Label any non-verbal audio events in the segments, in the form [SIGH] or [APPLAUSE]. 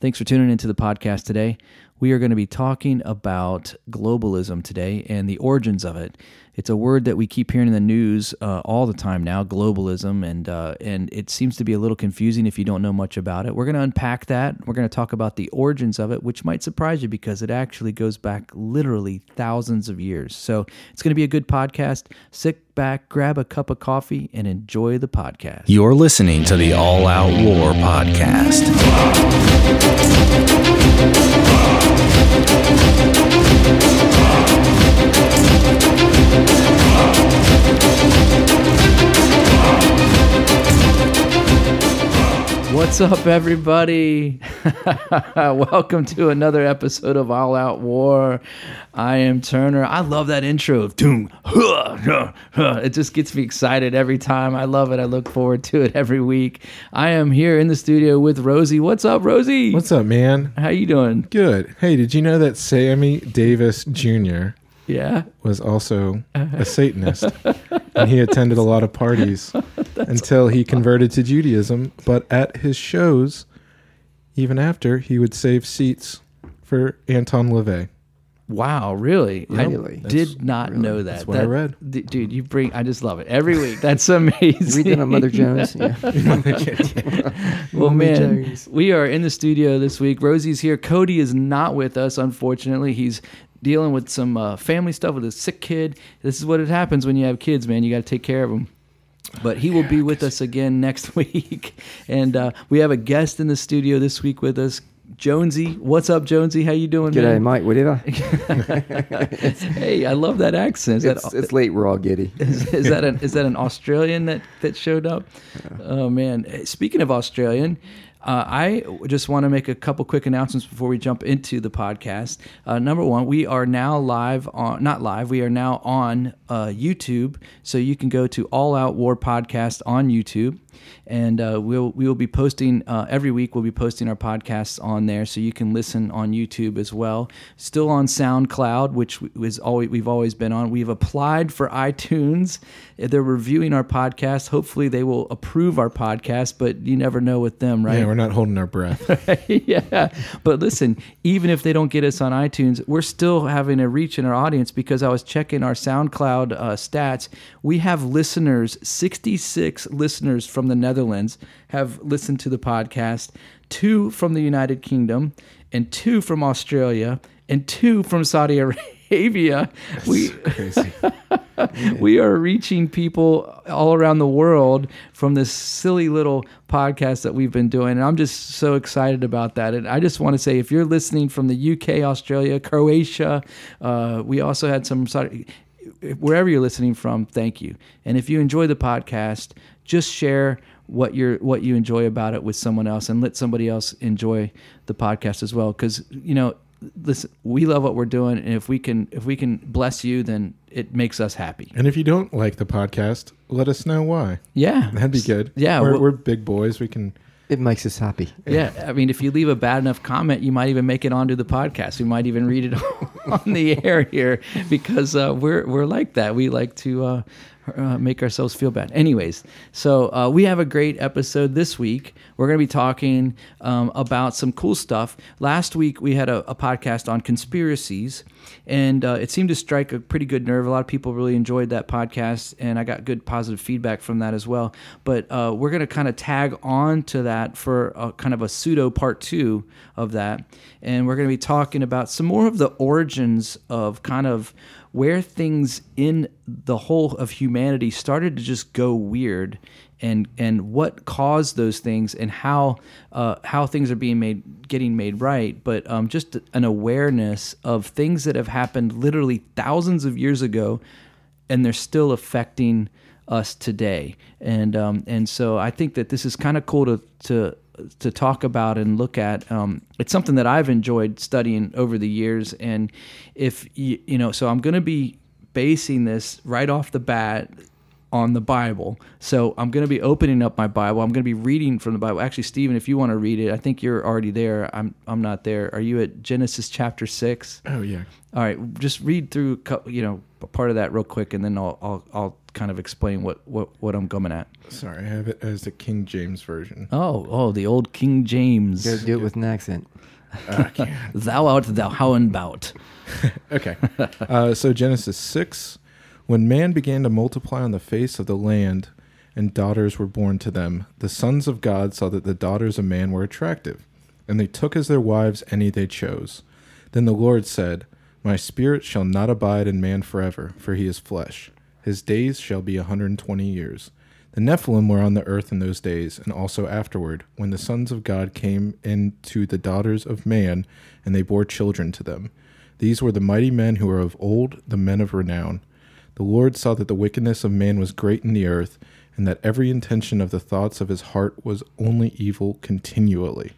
Thanks for tuning into the podcast today. We are going to be talking about globalism today and the origins of it. It's a word that we keep hearing in the news uh, all the time now, globalism, and uh, and it seems to be a little confusing if you don't know much about it. We're going to unpack that. We're going to talk about the origins of it, which might surprise you because it actually goes back literally thousands of years. So it's going to be a good podcast. Sit back, grab a cup of coffee, and enjoy the podcast. You're listening to the All Out War podcast. Thank you. What's up, everybody? [LAUGHS] Welcome to another episode of All Out War. I am Turner. I love that intro of doom. [LAUGHS] It just gets me excited every time. I love it. I look forward to it every week. I am here in the studio with Rosey. What's up, Rosey? What's up, man? How you doing? Good. Hey, did you know that Sammy Davis Jr. Yeah. was also a [LAUGHS] Satanist? and he attended a lot of parties until he converted to Judaism. But at his shows, even after, he would save seats for Anton LaVey. Wow, really? I Really? did not know that. that's what I read. d- dude, you bring. I just love it every week. That's [LAUGHS] amazing. Read that on Mother Jones. [LAUGHS] Yeah. [LAUGHS] Well, Mommy man, Jones. we are in the studio this week. Rosey's here. Cody is not with us, unfortunately. He's dealing with some uh, family stuff with a sick kid. This is what it happens when you have kids, man. You got to take care of them. But he will be with us again next [LAUGHS] week, and uh, we have a guest in the studio this week with us, Jonesy. What's up, Jonesy? How you doing, G'day, man? mate. Whatever. [LAUGHS] Hey, I love that accent. Is It's, that, it's late. We're all giddy. is, is that [LAUGHS] an is that an Australian that that showed up? Oh man! Speaking of Australian, uh, I just want to make a couple quick announcements before we jump into the podcast. Uh, number one, we are now live on not live. We are now on uh, YouTube, so you can go to All Out War Podcast on YouTube. And uh, we'll we will be posting uh, every week. We'll be posting our podcasts on there, so you can listen on YouTube as well. Still on SoundCloud, which is always we've always been on. We've applied for [LAUGHS] iTunes. They're reviewing our podcast. Hopefully, they will approve our podcast. But you never know with them, right? Yeah, we're not holding our breath. [LAUGHS] yeah. But listen, even if they don't get us on iTunes, we're still having a reach in our audience because I was checking our SoundCloud uh, stats. We have listeners, 66 listeners from the Netherlands have listened to the podcast, two from the United Kingdom, and two from Australia, and two from Saudi [LAUGHS] Arabia. We Crazy. [LAUGHS] we are reaching people all around the world from this silly little podcast that we've been doing and i'm just so excited about that and i just want to say if you're listening from the uk australia croatia uh, we also had some sorry wherever you're listening from thank you and if you enjoy the podcast just share what you're what you enjoy about it with someone else and let somebody else enjoy the podcast as well because you know listen we love what we're doing and if we can if we can bless you then it makes us happy and if you don't like the podcast, let us know why. yeah That'd be good. Yeah, We're, well- we're big boys. We can. It makes us happy. yeah i mean if you leave a bad enough comment you might even make it onto the podcast we might even read it [LAUGHS] on the air here because uh, we're we're like that we like to uh, uh, make ourselves feel bad anyways so uh, we have a great episode this week we're going to be talking um, about some cool stuff last week we had a, a podcast on conspiracies and uh, it seemed to strike a pretty good nerve. A lot of people really enjoyed that podcast, and I got good positive feedback from that as well. But uh, we're going to kind of tag on to that for a, kind of a pseudo part two of that, and we're going to be talking about some more of the origins of kind of where things in the whole of humanity started to just go weird and and what caused those things and how uh, how things are being made getting made right but um, just an awareness of things that have happened literally thousands of years ago and they're still affecting us today. And um, and so I think that this is kind of cool to to to talk about and look at um, it's something that I've enjoyed studying over the years. And if you, you know so I'm going to be basing this right off the bat on the Bible. So I'm going to be opening up my Bible. I'm going to be reading from the Bible. Actually, Stephen, if you want to read it, I think you're already there. I'm I'm not there. Are you at Genesis chapter six? Oh yeah. All right, just read through co- you know part of that real quick, and then I'll I'll, I'll kind of explain what, what what I'm coming at. Sorry, I have it as the King James version. Oh oh, the old King James. You gotta do it with an accent. [LAUGHS] Thou art thou houndbout. [LAUGHS] Okay. Uh, so Genesis 6 When man began to multiply on the face of the land, and daughters were born to them, the sons of God saw that the daughters of man were attractive, and they took as their wives any they chose. Then the Lord said, My spirit shall not abide in man forever, for he is flesh. His days shall be a hundred and twenty years. The Nephilim were on the earth in those days, and also afterward, when the sons of God came in to the daughters of man, and they bore children to them. These were the mighty men who were of old, the men of renown. The Lord saw that the wickedness of man was great in the earth, and that every intention of the thoughts of his heart was only evil continually.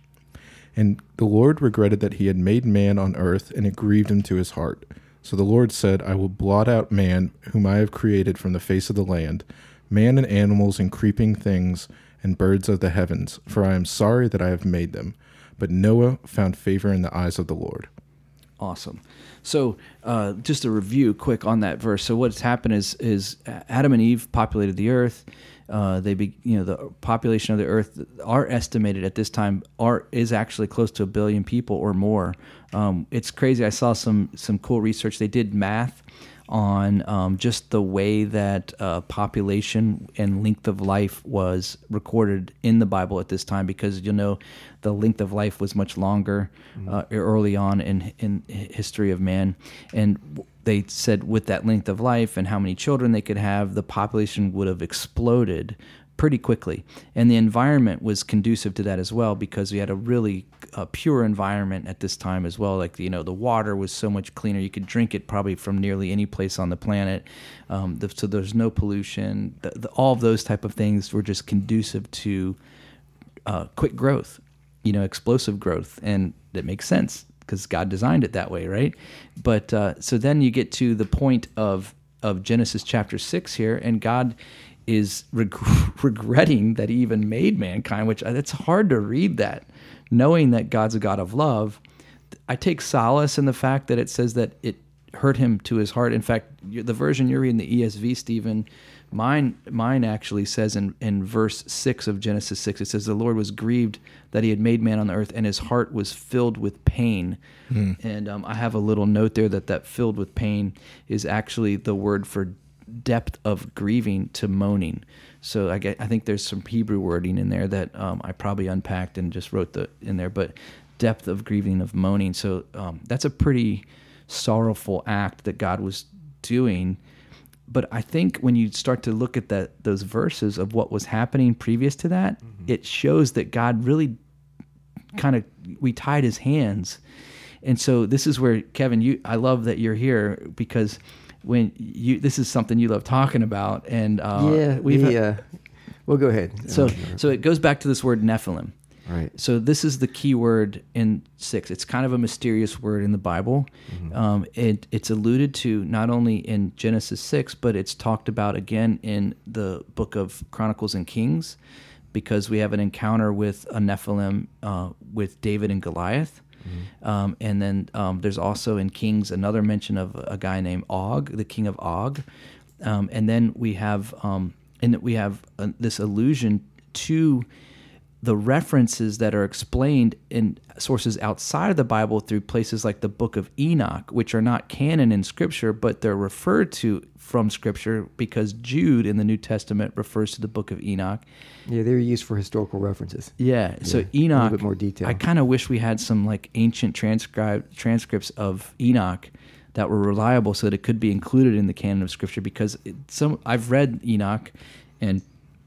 And the Lord regretted that he had made man on earth, and it grieved him to his heart. So the Lord said, I will blot out man, whom I have created from the face of the land, man and animals and creeping things, and birds of the heavens, for I am sorry that I have made them. But Noah found favor in the eyes of the Lord. Awesome. So, uh, just a review quick on that verse. So, what's happened is is Adam and Eve populated the earth. Uh, they be, you know, the population of the earth are estimated at this time are is actually close to a billion people or more. Um, it's crazy. I saw some some cool research. They did math on um, just the way that uh, population and length of life was recorded in the Bible at this time, because you know the length of life was much longer uh, early on in in history of man, and they said with that length of life and how many children they could have, the population would have exploded pretty quickly. And the environment was conducive to that as well because we had a really uh, pure environment at this time as well. Like, you know, the water was so much cleaner. You could drink it probably from nearly any place on the planet. Um, the, so there's no pollution. The, the, all of those type of things were just conducive to uh, quick growth, you know, explosive growth. And that makes sense because God designed it that way, right? But uh, so then you get to the point of of Genesis chapter six here, and God is reg- [LAUGHS] regretting that He even made mankind, which uh, it's hard to read that, knowing that God's a God of love. I take solace in the fact that it says that it hurt him to his heart. In fact, the version you're reading, the ESV, Stephen, mine mine actually says in, in verse six of Genesis six, it says the Lord was grieved that he had made man on the earth, and his heart was filled with pain. And um, I have a little note there that that filled with pain is actually the word for depth of grieving to moaning. So I get, I think there's some Hebrew wording in there that um, I probably unpacked and just wrote the in there, but depth of grieving of moaning. So um, that's a pretty sorrowful act that God was doing. But I think when you start to look at that those verses of what was happening previous to that, it shows that God really kind of we tied his hands. And so this is where Kevin, you I love that you're here because when you this is something you love talking about and uh, yeah, we've we, uh, well, go ahead. so Uh, so it goes back to this word Nephilim. right. So this is the key word in six. It's kind of a mysterious word in the Bible. Um, it, it's alluded to not only in Genesis six, but it's talked about again in the book of Chronicles and Kings, because we have an encounter with a Nephilim uh, with David and Goliath. Um, and then um, there's also in Kings another mention of a guy named Og, the king of Og. Um, and then we have um, and we have uh, this allusion to the references that are explained in sources outside of the Bible through places like the book of Enoch, which are not canon in Scripture, but they're referred to from Scripture because Jude in the New Testament refers to the book of Enoch. Yeah, they were used for historical references. Yeah, so Yeah, a little bit more detail. I kind of wish we had some like ancient transcribe transcripts of Enoch that were reliable, so that it could be included in the canon of Scripture. Because it, some I've read Enoch, and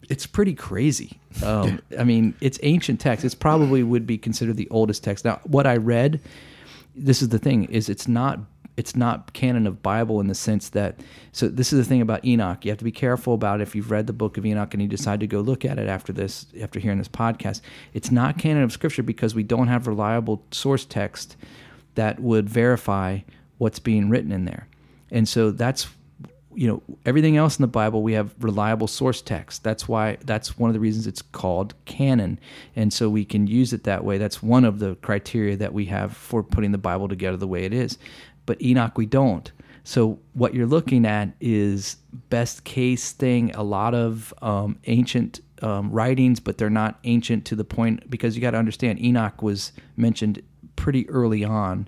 it's pretty crazy. [LAUGHS] Um, I mean, it's ancient text. It's probably would be considered the oldest text. Now, what I read, this is the thing, is it's not it's not canon of Bible in the sense that. So this is the thing about Enoch. You have to be careful about if you've read the book of Enoch and you decide to go look at it after this, after hearing this podcast. It's not canon of Scripture because we don't have reliable source text that would verify what's being written in there, and so that's you know everything else in the Bible we have reliable source text. That's why that's one of the reasons it's called canon, and so we can use it that way. That's one of the criteria that we have for putting the Bible together the way it is. But Enoch, we don't. So what you're looking at is best case thing. A lot of um, ancient um, writings, but they're not ancient to the point because you got to understand Enoch was mentioned pretty early on.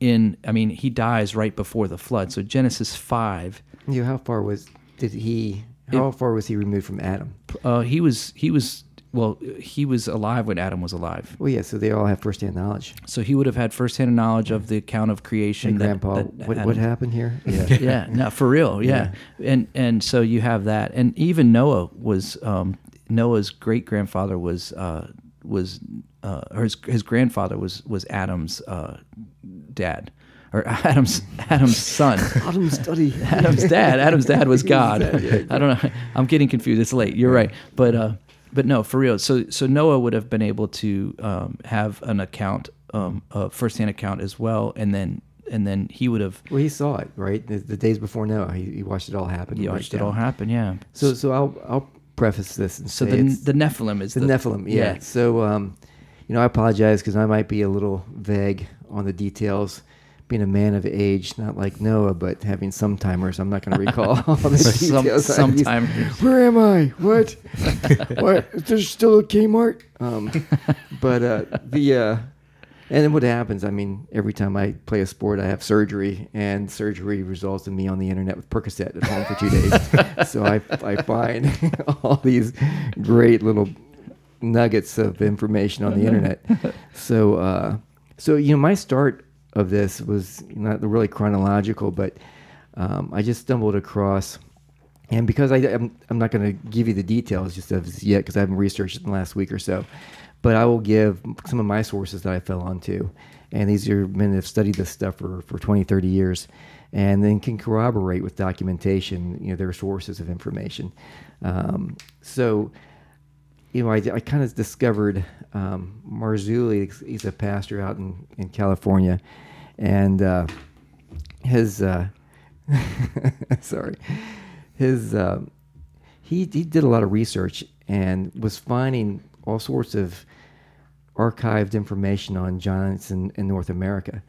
In I mean, he dies right before the flood. So Genesis five. You know, how far was did he? How far was he removed from Adam? Uh, he was he was well he was alive when Adam was alive. Well, yeah. So they all have firsthand knowledge. So he would have had firsthand knowledge of the account of creation. And that- Grandpa, that what, what happened here? [LAUGHS] Yeah. [LAUGHS] yeah, no, for real, yeah. And and so you have that, and even Noah was um, Noah's great grandfather was uh, was uh, or his his grandfather was was Adam's uh, dad or [LAUGHS] Adam's Adam's son. Autumn study. Adam's dad. Adam's dad was God. I don't know. I'm getting confused. It's late. You're right. But uh, but no, for real. So so Noah would have been able to um, have an account, um, a firsthand account as well, and then and then he would have Well, he saw it right the, the days before Noah. He, he watched it all happen. he watched it down. all happen. Yeah. So so I'll I'll preface this and So say the the Nephilim is the, the, Nephilim. Yeah. So um, you know, I apologize because I might be a little vague on the details. Being a man of age, not like Noah, but having some timers, I'm not going to recall [LAUGHS] all the Some- details. [LAUGHS] I used. sometimers. Where am I? What? [LAUGHS] what? Is there still a Kmart? Um, but uh, the uh, and then what happens? I mean, every time I play a sport, I have surgery, and surgery results in me on the internet with Percocet at home for two days. so I I find all these great little nuggets of information on the internet. So uh, so you know, my start of this was not really chronological, but um, I just stumbled across. And because I, I'm, I'm not going to give you the details just as yet because I haven't researched it in the last week or so, but I will give some of my sources that I fell onto. And these are men that have studied this stuff for, for 20, 30 years and then can corroborate with documentation, you know, their sources of information. Um, so, you know, I, I kind of discovered um, Marzulli. He's a pastor out in, in California, and uh, his uh, [LAUGHS] sorry, his um he he did a lot of research and was finding all sorts of archived information on giants in, North America,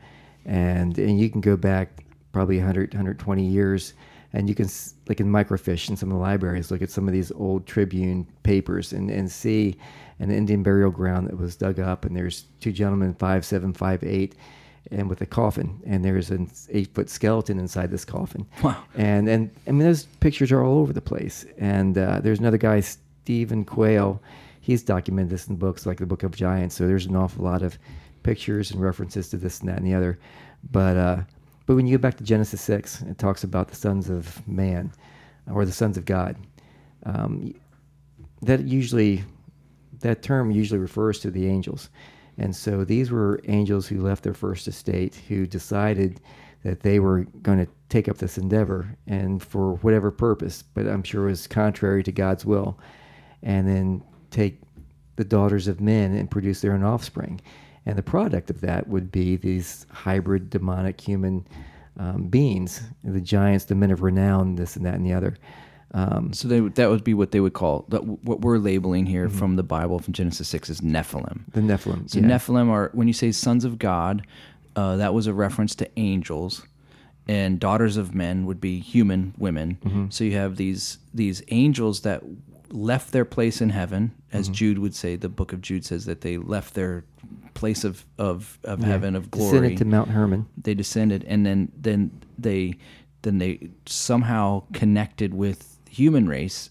and and you can go back probably 100 120 years and you can like in microfiche in some of the libraries look at some of these old tribune papers and, and see an indian burial ground that was dug up and there's two gentlemen five seven five eight and with a coffin and there's an eight foot skeleton inside this coffin Wow. and and i mean those pictures are all over the place and uh, there's another guy stephen quayle he's documented this in books like the book of giants so there's an awful lot of pictures and references to this and that and the other but uh but when you go back to Genesis 6, it talks about the sons of man or the sons of God. Um, that usually, that term usually refers to the angels. And so these were angels who left their first estate, who decided that they were going to take up this endeavor and for whatever purpose, but I'm sure it was contrary to God's will, and then take the daughters of men and produce their own offspring. And the product of that would be these hybrid demonic human um, beings, the giants, the men of renown, this and that and the other. Um, So they, that would be what they would call that, what we're labeling here from the Bible from Genesis six is Nephilim. the Nephilim. So yeah. Nephilim are when you say sons of God, uh, that was a reference to angels, and daughters of men would be human women. Mm-hmm. So you have these these angels that left their place in heaven, as Mm-hmm. Jude would say. The book of Jude says that they left their place of of, of heaven of glory Descended to Mount Hermon. they descended and then then they then they somehow connected with human race.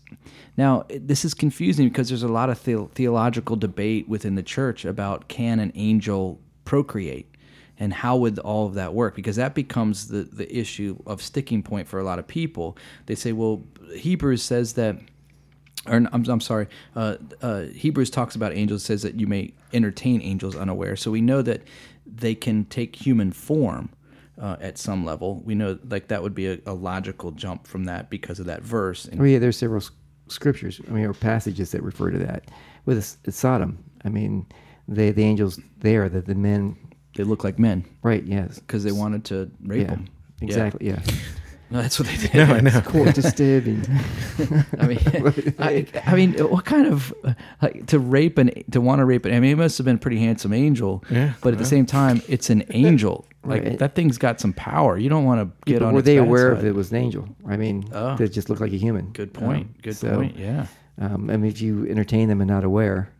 Now this is confusing because there's a lot of the- theological debate within the church about can an angel procreate and how would all of that work? Because that becomes the the issue of sticking point for a lot of people. They say well hebrews says that or I'm, I'm sorry, uh, uh, Hebrews talks about angels, says that you may entertain angels unaware. So we know that they can take human form uh, at some level. We know like that would be a, a logical jump from that because of that verse. And Oh yeah, there's several scriptures, I mean, or passages that refer to that. With Sodom, I mean, they the angels there, that the men, they look like men right? Yes, because they wanted to rape yeah, them. exactly, yeah. No, that's what they did. [LAUGHS] No, I know. Quite disturbing. [LAUGHS] I mean, [LAUGHS] I, I mean, what kind of uh, like to rape and to want to rape it? I mean, it must have been a pretty handsome angel. Yeah, But at the same time, it's an angel. Like Right. that thing's got some power. You don't want to Yeah, get but on. were its they bad aware side. of it was an angel? I mean, Oh. that just looked like a human. Good point. Um, Good so, point. Yeah. Um, I mean, if you entertain them and not aware,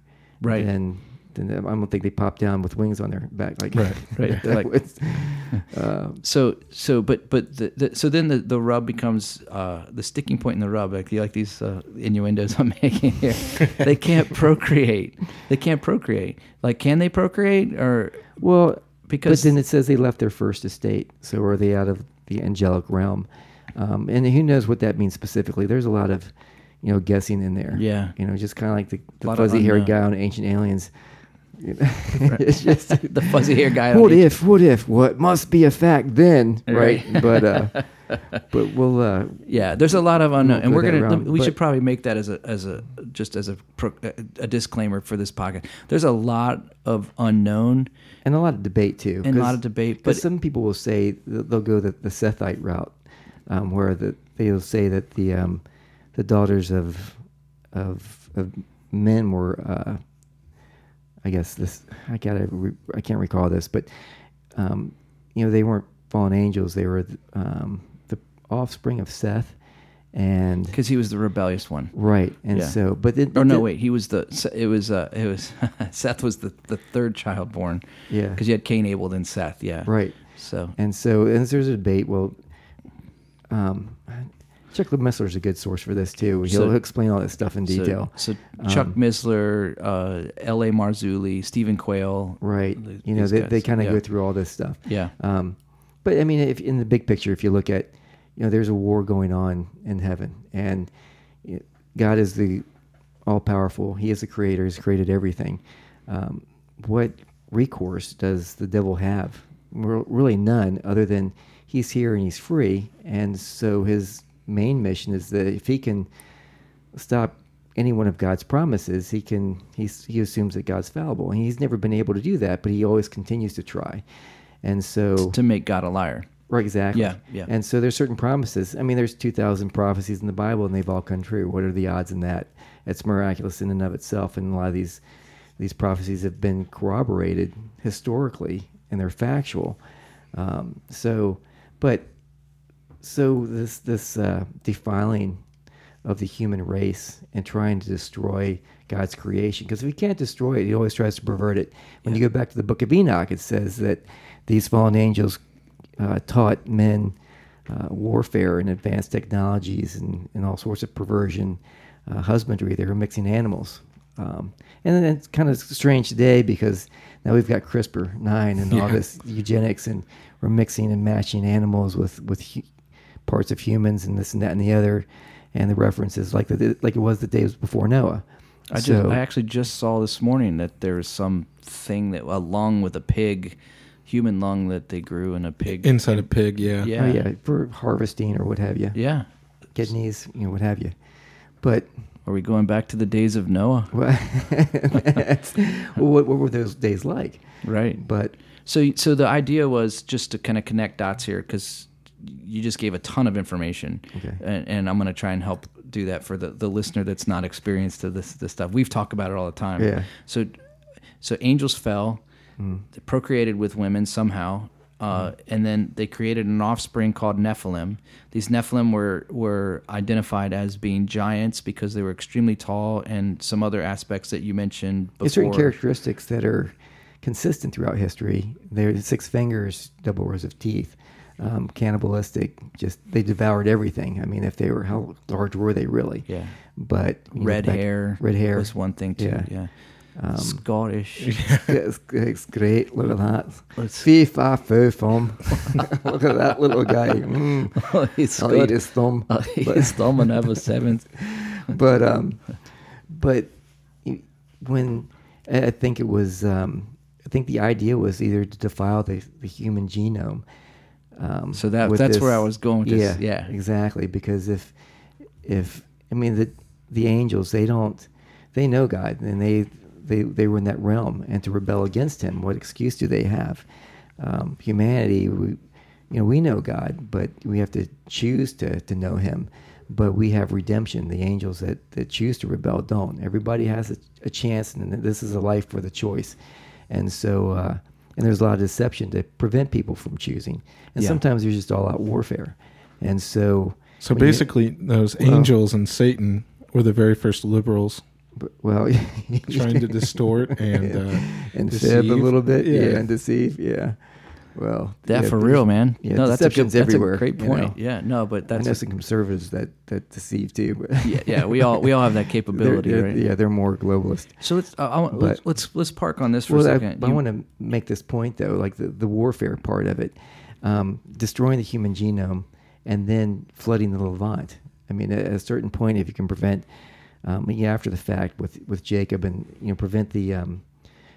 Right. then then I don't think they pop down with wings on their back. Like, Right. [LAUGHS] Right. They're like- was- [LAUGHS] um, So so but but the, the, so then the, the rub becomes uh, the sticking point in the rub like like these uh, innuendos I'm [LAUGHS] making here. they can't procreate. They can't procreate. Like can they procreate or well, because but then it says they left their first estate. So are they out of the angelic realm? Um, and who knows what that means specifically? There's a lot of, you know, guessing in there. Yeah. You know, just kind of like the, the fuzzy-haired guy on Ancient Aliens. You know, [LAUGHS] it's just [LAUGHS] the fuzzy hair guy. what if? What if? What must be a fact then? Right. Right. but uh, [LAUGHS] but we'll uh, Yeah, there's a lot of unknown, Won't and we're gonna. route, we should probably make that as a as a just as a pro- a disclaimer for this podcast. There's a lot of unknown and a lot of debate too. and a lot of debate, But but some people will say they'll go the, the Sethite route, um, where the, they'll say that the um, the daughters of of of men were, uh, I guess this I gotta re, I can't recall this, but um, you know they weren't fallen angels; they were um, the offspring of Seth, and because he was the rebellious one. right, and Yeah. so but it, Or no, it- wait, he was the. It was. Uh, it was. [LAUGHS] Seth was the the third child born. Yeah. because you had Cain, Abel, then Seth. Yeah, right. So And so, and there's a debate. Well, um, Chuck Missler is a good source for this too. He'll So- explain all this stuff in detail. So, Chuck Um, Missler, uh, L.A. Marzulli, Stephen Quayle. right? You know, they, guys. they kind of Yeah. go through all this stuff. Yeah. Um, but I mean, if in the big picture, if you look at, you know, there's a war going on in heaven, and you know, God is the all powerful. He is the creator. He's created everything. Um, what recourse does the devil have? Re- Really, none, other than he's here and he's free, and so his main mission is that if he can stop any one of God's promises, he can he's, he assumes that God's fallible, and he's never been able to do that, but he always continues to try, and so to make God a liar. right exactly Yeah, yeah. and so there's certain promises. I mean, there's two thousand prophecies in the Bible, and they've all come true. What are the odds in that? It's miraculous in and of itself, and a lot of these these prophecies have been corroborated historically, and they're factual. Um, so, but so this this uh, defiling of the human race and trying to destroy God's creation. Because if he can't destroy it, he always tries to pervert it. When you go back to the Book of Enoch, it says that these fallen angels uh, taught men uh, warfare and advanced technologies and, and all sorts of perversion, uh, husbandry. They were mixing animals. Um, and then it's kind of strange today because now we've got CRISPR nine and all this eugenics, and we're mixing and matching animals with with parts of humans and this and that and the other, and the references like the like it was the days before Noah. I just, I actually just saw this morning that there's some thing that a lung with a pig, human lung that they grew in a pig. Inside a pig, yeah. Yeah. Oh yeah, for harvesting or what have you, yeah. kidneys, you know, what have you. But Are we going back to the days of Noah? [LAUGHS] that's- well, what, what were those days like? Right. But So, so the idea was just to kind of connect dots here because you just gave a ton of information, Okay. and, and I'm going to try and help do that for the, the listener that's not experienced to this this stuff. We've talked about it all the time. Yeah. So, so angels fell, they procreated with women somehow, uh, and then they created an offspring called Nephilim. These Nephilim were were identified as being giants because they were extremely tall, and some other aspects that you mentioned before. There's certain characteristics that are consistent throughout history. They're six fingers, double rows of teeth, um, cannibalistic. Just they devoured everything. I mean, if they were how large were they really? Yeah. But know, red back- hair. red hair was one thing too. Yeah. Yeah. Um, Scottish. [LAUGHS] it's, it's great. Look at that. Fee fa foo fum. [LAUGHS] Look at that little guy. Mm. [LAUGHS] oh, he's I'll eat his thumb. Oh, he's thumb and have a seventh. but um, but when I I think it was, um, I think the idea was either to defile the, the human genome. Um, So that- that's where I was going this, yeah. exactly. Because if if I mean the the angels, they don't, they know God, and they they they were in that realm, and to rebel against Him, what excuse do they have? Um, humanity, we, you know, we know God, but we have to choose to, to know Him. But we have redemption. The angels that, that choose to rebel don't. Everybody has a, a chance, and this is a life for the choice. And so, uh, and there's a lot of deception to prevent people from choosing. And Yeah. sometimes there's just all out warfare. And so, So when you- basically, those Well- angels and Satan were the very first liberals but- well, [LAUGHS] trying to distort [LAUGHS] and uh, and deceive. fib a little bit, yeah. Yeah. and deceive, yeah. Well, That yeah, for real, man. yeah, no, that's a good, that's everywhere, a great you point. know. Yeah, no, but I that's know a- some conservatives that that deceive too. [LAUGHS] Yeah, yeah. We all we all have that [LAUGHS] they're, capability, they're- right? yeah, they're more globalist. So let's uh, I want, But- let's, let's let's park on this for Well, a I, second. I You- want to make this point though, like the, the warfare part of it, um, destroying the human genome and then flooding the Levant. I mean, at a certain point, if you can prevent, um, yeah, after the fact with with Jacob and you know prevent the um,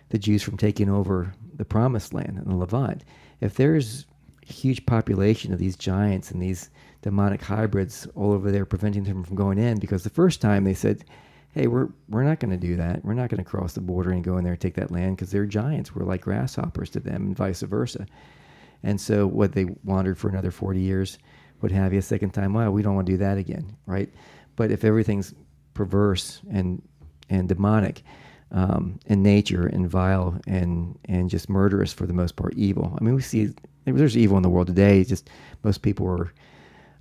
the Jews from taking over the Promised Land and the Levant, if there's a huge population of these giants and these demonic hybrids all over there preventing them from going in, because the first time they said, "Hey, we're we're not going to do that. We're not going to cross the border and go in there and take that land because they're giants. We're like grasshoppers to them, and vice versa." And so, what they wandered for another forty years, what have you? A second time, well, we don't want to do that again, right? But if everything's perverse and and demonic um, in nature and vile and and just murderous for the most part, evil. I mean, we see there's evil in the world today. Just most people are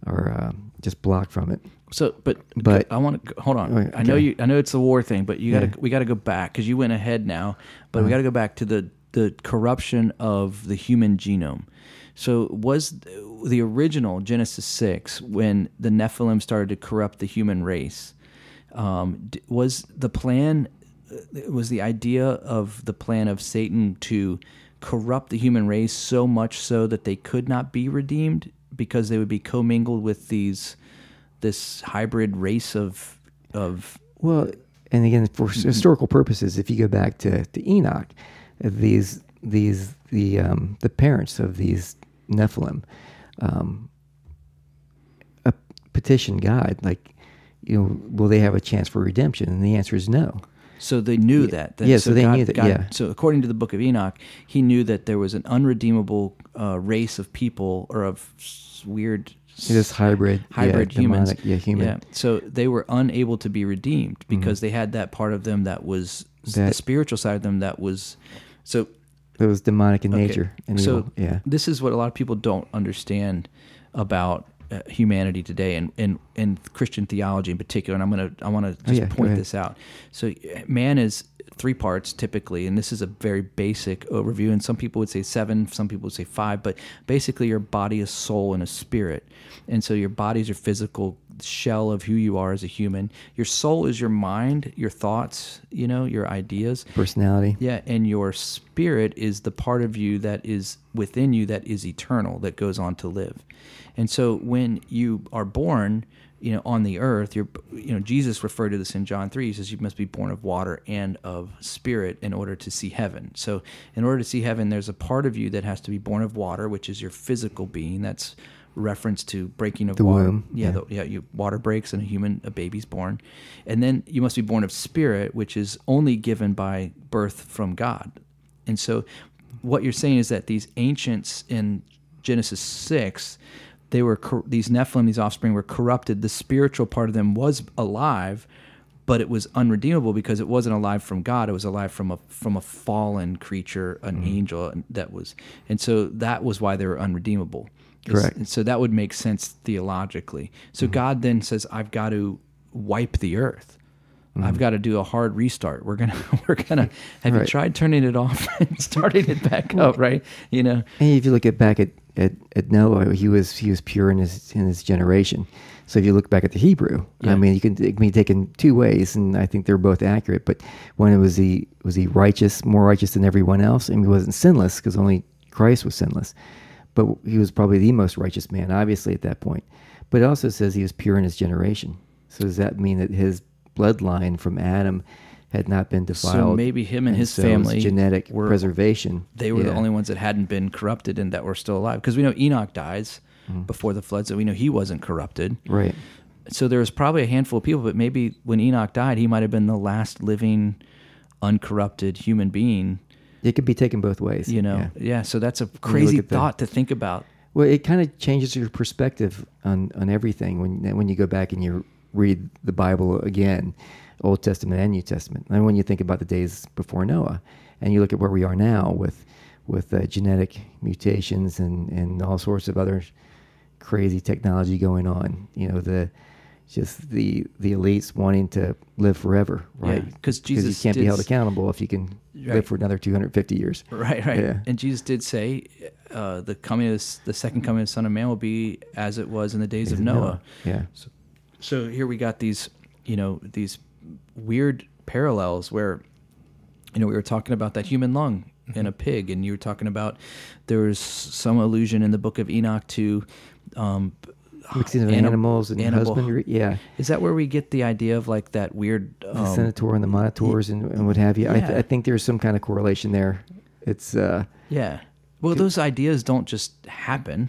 are um, just blocked from it. So, but But- I want to hold on. Okay. I know you. I know it's a war thing, but you got to Yeah. we got to go back because you went ahead now. But Uh-huh. we got to go back to the the corruption of the human genome. So was the original Genesis six when the Nephilim started to corrupt the human race? Um, was the plan? Uh, Was the idea of the plan of Satan to corrupt the human race so much so that they could not be redeemed because they would be commingled with these this hybrid race of of Well, and again, for historical purposes, if you go back to, to Enoch, these these the um, the parents of these Nephilim um, petition God, like, you know, will they have a chance for redemption? And the answer is no. So they knew that. that yeah, so they knew that, yeah. So according to the book of Enoch, he knew that there was an unredeemable uh, race of people or of weird This hybrid, yeah, hybrid humans. demonic, yeah, human. Mm-hmm. So they were unable to be redeemed because they had that part of them that was s- the spiritual side of them that was so It was demonic in Okay. nature and so evil. Yeah. this is what a lot of people don't understand about uh, humanity today and, and and Christian theology in particular. And I'm gonna I want to just Oh, yeah, point this out. So man is three parts typically, and this is a very basic overview. And some people would say seven, some people would say five, but basically your body, a soul, and a spirit. And so your body is your physical shell of who you are as a human. Your soul is your mind, your thoughts, you know, your ideas. Personality. Yeah, and your spirit is the part of you that is within you that is eternal, that goes on to live. And so when you are born, you know, on the earth, you're you know, Jesus referred to this in John 3. He says you must be born of water and of spirit in order to see heaven. So in order to see heaven, there's a part of you that has to be born of water, which is your physical being. That's reference to breaking of The water. womb, Yeah, yeah. the, yeah, you water breaks and a human, a baby's born, and then you must be born of spirit, which is only given by birth from God. And so, what you're saying is that these ancients in Genesis six, they were cor- these Nephilim, these offspring were corrupted. The spiritual part of them was alive, but it was unredeemable because it wasn't alive from God. It was alive from a from a fallen creature, an Mm-hmm. angel that was, and so that was why they were unredeemable. Correct. and so that would make sense theologically. So God then says, "I've got to wipe the earth. I've mm-hmm. got to do a hard restart. We're gonna, [LAUGHS] we're gonna. Have you tried turning it off [LAUGHS] and starting it back up? Right? You know, And if you look at back at, at, at Noah, he was he was pure in his in his generation. So if you look back at the Hebrew, Yeah. I mean, you can it can be taken two ways, and I think they're both accurate. But one was he was he righteous, more righteous than everyone else, and he wasn't sinless because only Christ was sinless. But he was probably the most righteous man, obviously at that point. But it also says he was pure in his generation. So does that mean that his bloodline from Adam had not been defiled? so maybe him and, his so family genetic were preservation. They were the only ones that hadn't been corrupted and that were still alive. Because we know Enoch dies Mm-hmm. before the flood, so we know he wasn't corrupted. right. so there was probably a handful of people, but maybe when Enoch died, he might have been the last living, uncorrupted human being. It could be taken both ways. You know, Yeah. yeah. so that's a crazy at the- thought to think about. Well, it kind of changes your perspective on, on everything when when you go back and you read the Bible again, Old Testament and New Testament. And when you think about the days before Noah, and you look at where we are now with with uh, genetic mutations and, and all sorts of other crazy technology going on, you know the just the the elites wanting to live forever, right? Yeah, 'cause Jesus you can't be held accountable if you can Right. live for another 250 years. Right, right. Yeah. And Jesus did say, uh, the coming of the second coming of the Son of Man will be as it was in the days of Noah. Yeah. So here we got these, you know, these weird parallels where, you know, we were talking about that human lung in a pig, and you were talking about there was some allusion in the book of Enoch to. Um, Mixing of anim- animals and animal- husbandry. Yeah. Is that where we get the idea of like that weird? the Um, Centaur and the Minotaurs and, and what have you. I, th- Yeah. I think there's some kind of correlation there. It's uh yeah. Well, those ideas don't just happen.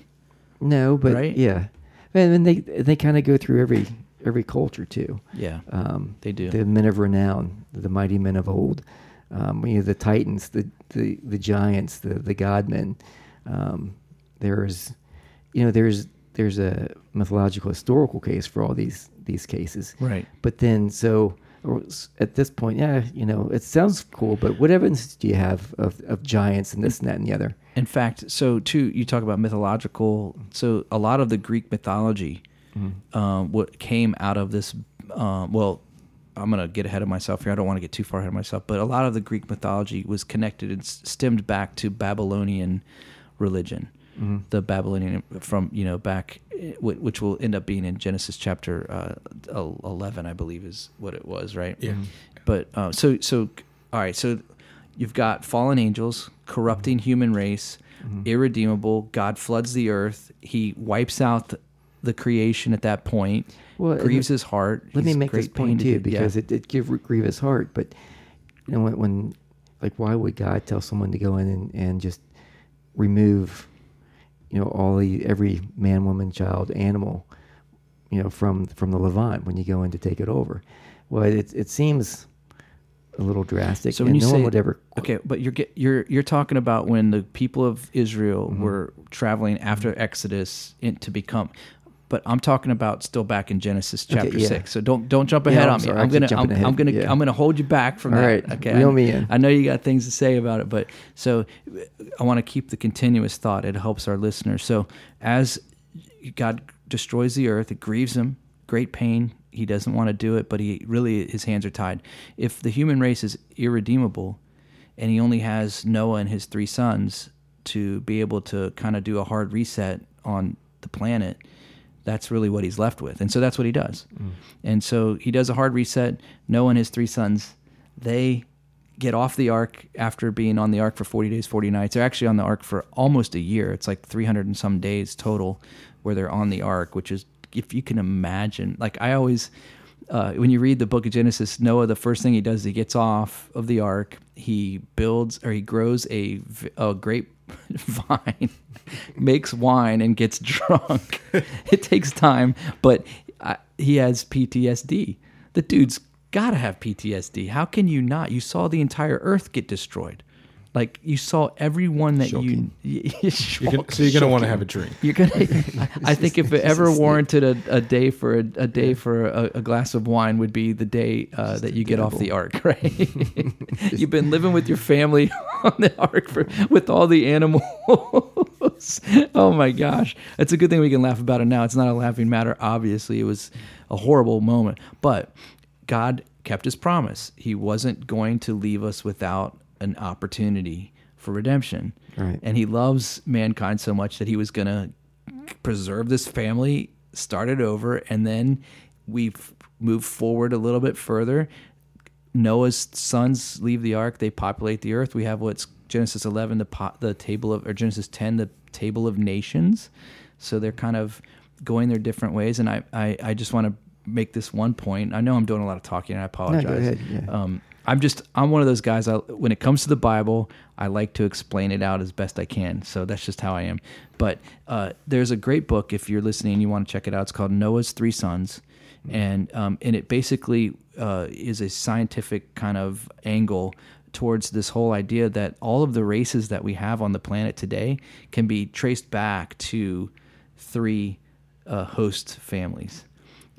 no, but Right? yeah, and then they they kind of go through every every culture too. Yeah. Um, They do. The men of renown, the mighty men of old, um, you know, the titans, the the, the giants, the the godmen. Um, there's, you know, there's there's a mythological historical case for all these these cases. Right. But then, so at this point, yeah, you know, it sounds cool, but what evidence do you have of, of giants and this and that and the other? In fact, so too, you talk about mythological. So a lot of the Greek mythology, um, what came out of this. Um, well, I'm gonna get ahead of myself here. I don't want to get too far ahead of myself, but a lot of the Greek mythology was connected and stemmed back to Babylonian religion. The Babylonian from you know back, eh, which will end up being in Genesis chapter uh, eleven, I believe, is what it was, right? Yeah. But uh, so so all right. So you've got fallen angels corrupting human race, irredeemable. God floods the earth. He wipes out the, creation at that point. Well, grieves his heart. Let me make this point too, because yeah. it did give grieve his heart. But you know, when, when like, why would God tell someone to go in and, and just remove, you know, all the every man, woman, child, animal, you know, from from the Levant when you go in to take it over? Well, it it seems a little drastic, So when and you no say one would ever. okay, but you're get, you're you're talking about when the people of Israel Mm-hmm. were traveling after Exodus in, to become. But I'm talking about still back in Genesis Okay, chapter yeah. six. So don't don't jump Yeah, ahead I'm on me. I'm gonna I'm. I'm gonna Yeah. I'm gonna hold you back from All that. right, Okay, reel I, me in. I know you got things to say about it, but so I want to keep the continuous thought. It helps our listeners. So as God destroys the earth, it grieves him, great pain. He doesn't want to do it, but he really his hands are tied. If the human race is irredeemable, and he only has Noah and his three sons to be able to kind of do a hard reset on the planet, that's really what he's left with. And so that's what he does. And so he does a hard reset. Noah and his three sons, they get off the ark after being on the ark for 40 days, 40 nights. They're actually on the ark for almost a year. It's like 300 and some days total where they're on the ark, which is, if you can imagine, like I always, uh, when you read the book of Genesis, Noah, the first thing he does, he gets off of the ark, he builds or he grows a, a grape [LAUGHS] vine, makes wine, and gets drunk. [LAUGHS] it takes time, but I, he has PTSD. The dude's got to have PTSD. How can you not? You saw the entire earth get destroyed. Like you saw everyone that Shocking. [LAUGHS] you. You're gonna, so you're gonna want to have a drink. You're gonna. I- [LAUGHS] I think if it ever warranted a, a day for a, a day for a, a glass of wine would be the day uh, that you get off the ark, [LAUGHS] right? You've been living with your family on the ark for with all the animals. oh my gosh, it's a good thing we can laugh about it now. It's not a laughing matter. Obviously, it was a horrible moment, but God kept His promise. He wasn't going to leave us without an opportunity for redemption. Right. And he loves mankind so much that he was going to preserve this family, start it over, and then we've moved forward a little bit further. Noah's sons leave the ark; they populate the earth. We have what's Genesis 11, the po- the table of, or Genesis 10, the table of nations. So they're kind of going their different ways. And I, I, I just want to make this one point. I know I'm doing a lot of talking, and I apologize. ahead, yeah. Um, I'm just I'm one of those guys. I, when it comes to the Bible, I like to explain it out as best I can. So that's just how I am. But uh, there's a great book if you're listening, and you want to check it out. It's called Noah's Three Sons, and um, and it basically uh, is a scientific kind of angle towards this whole idea that all of the races that we have on the planet today can be traced back to three uh, host families.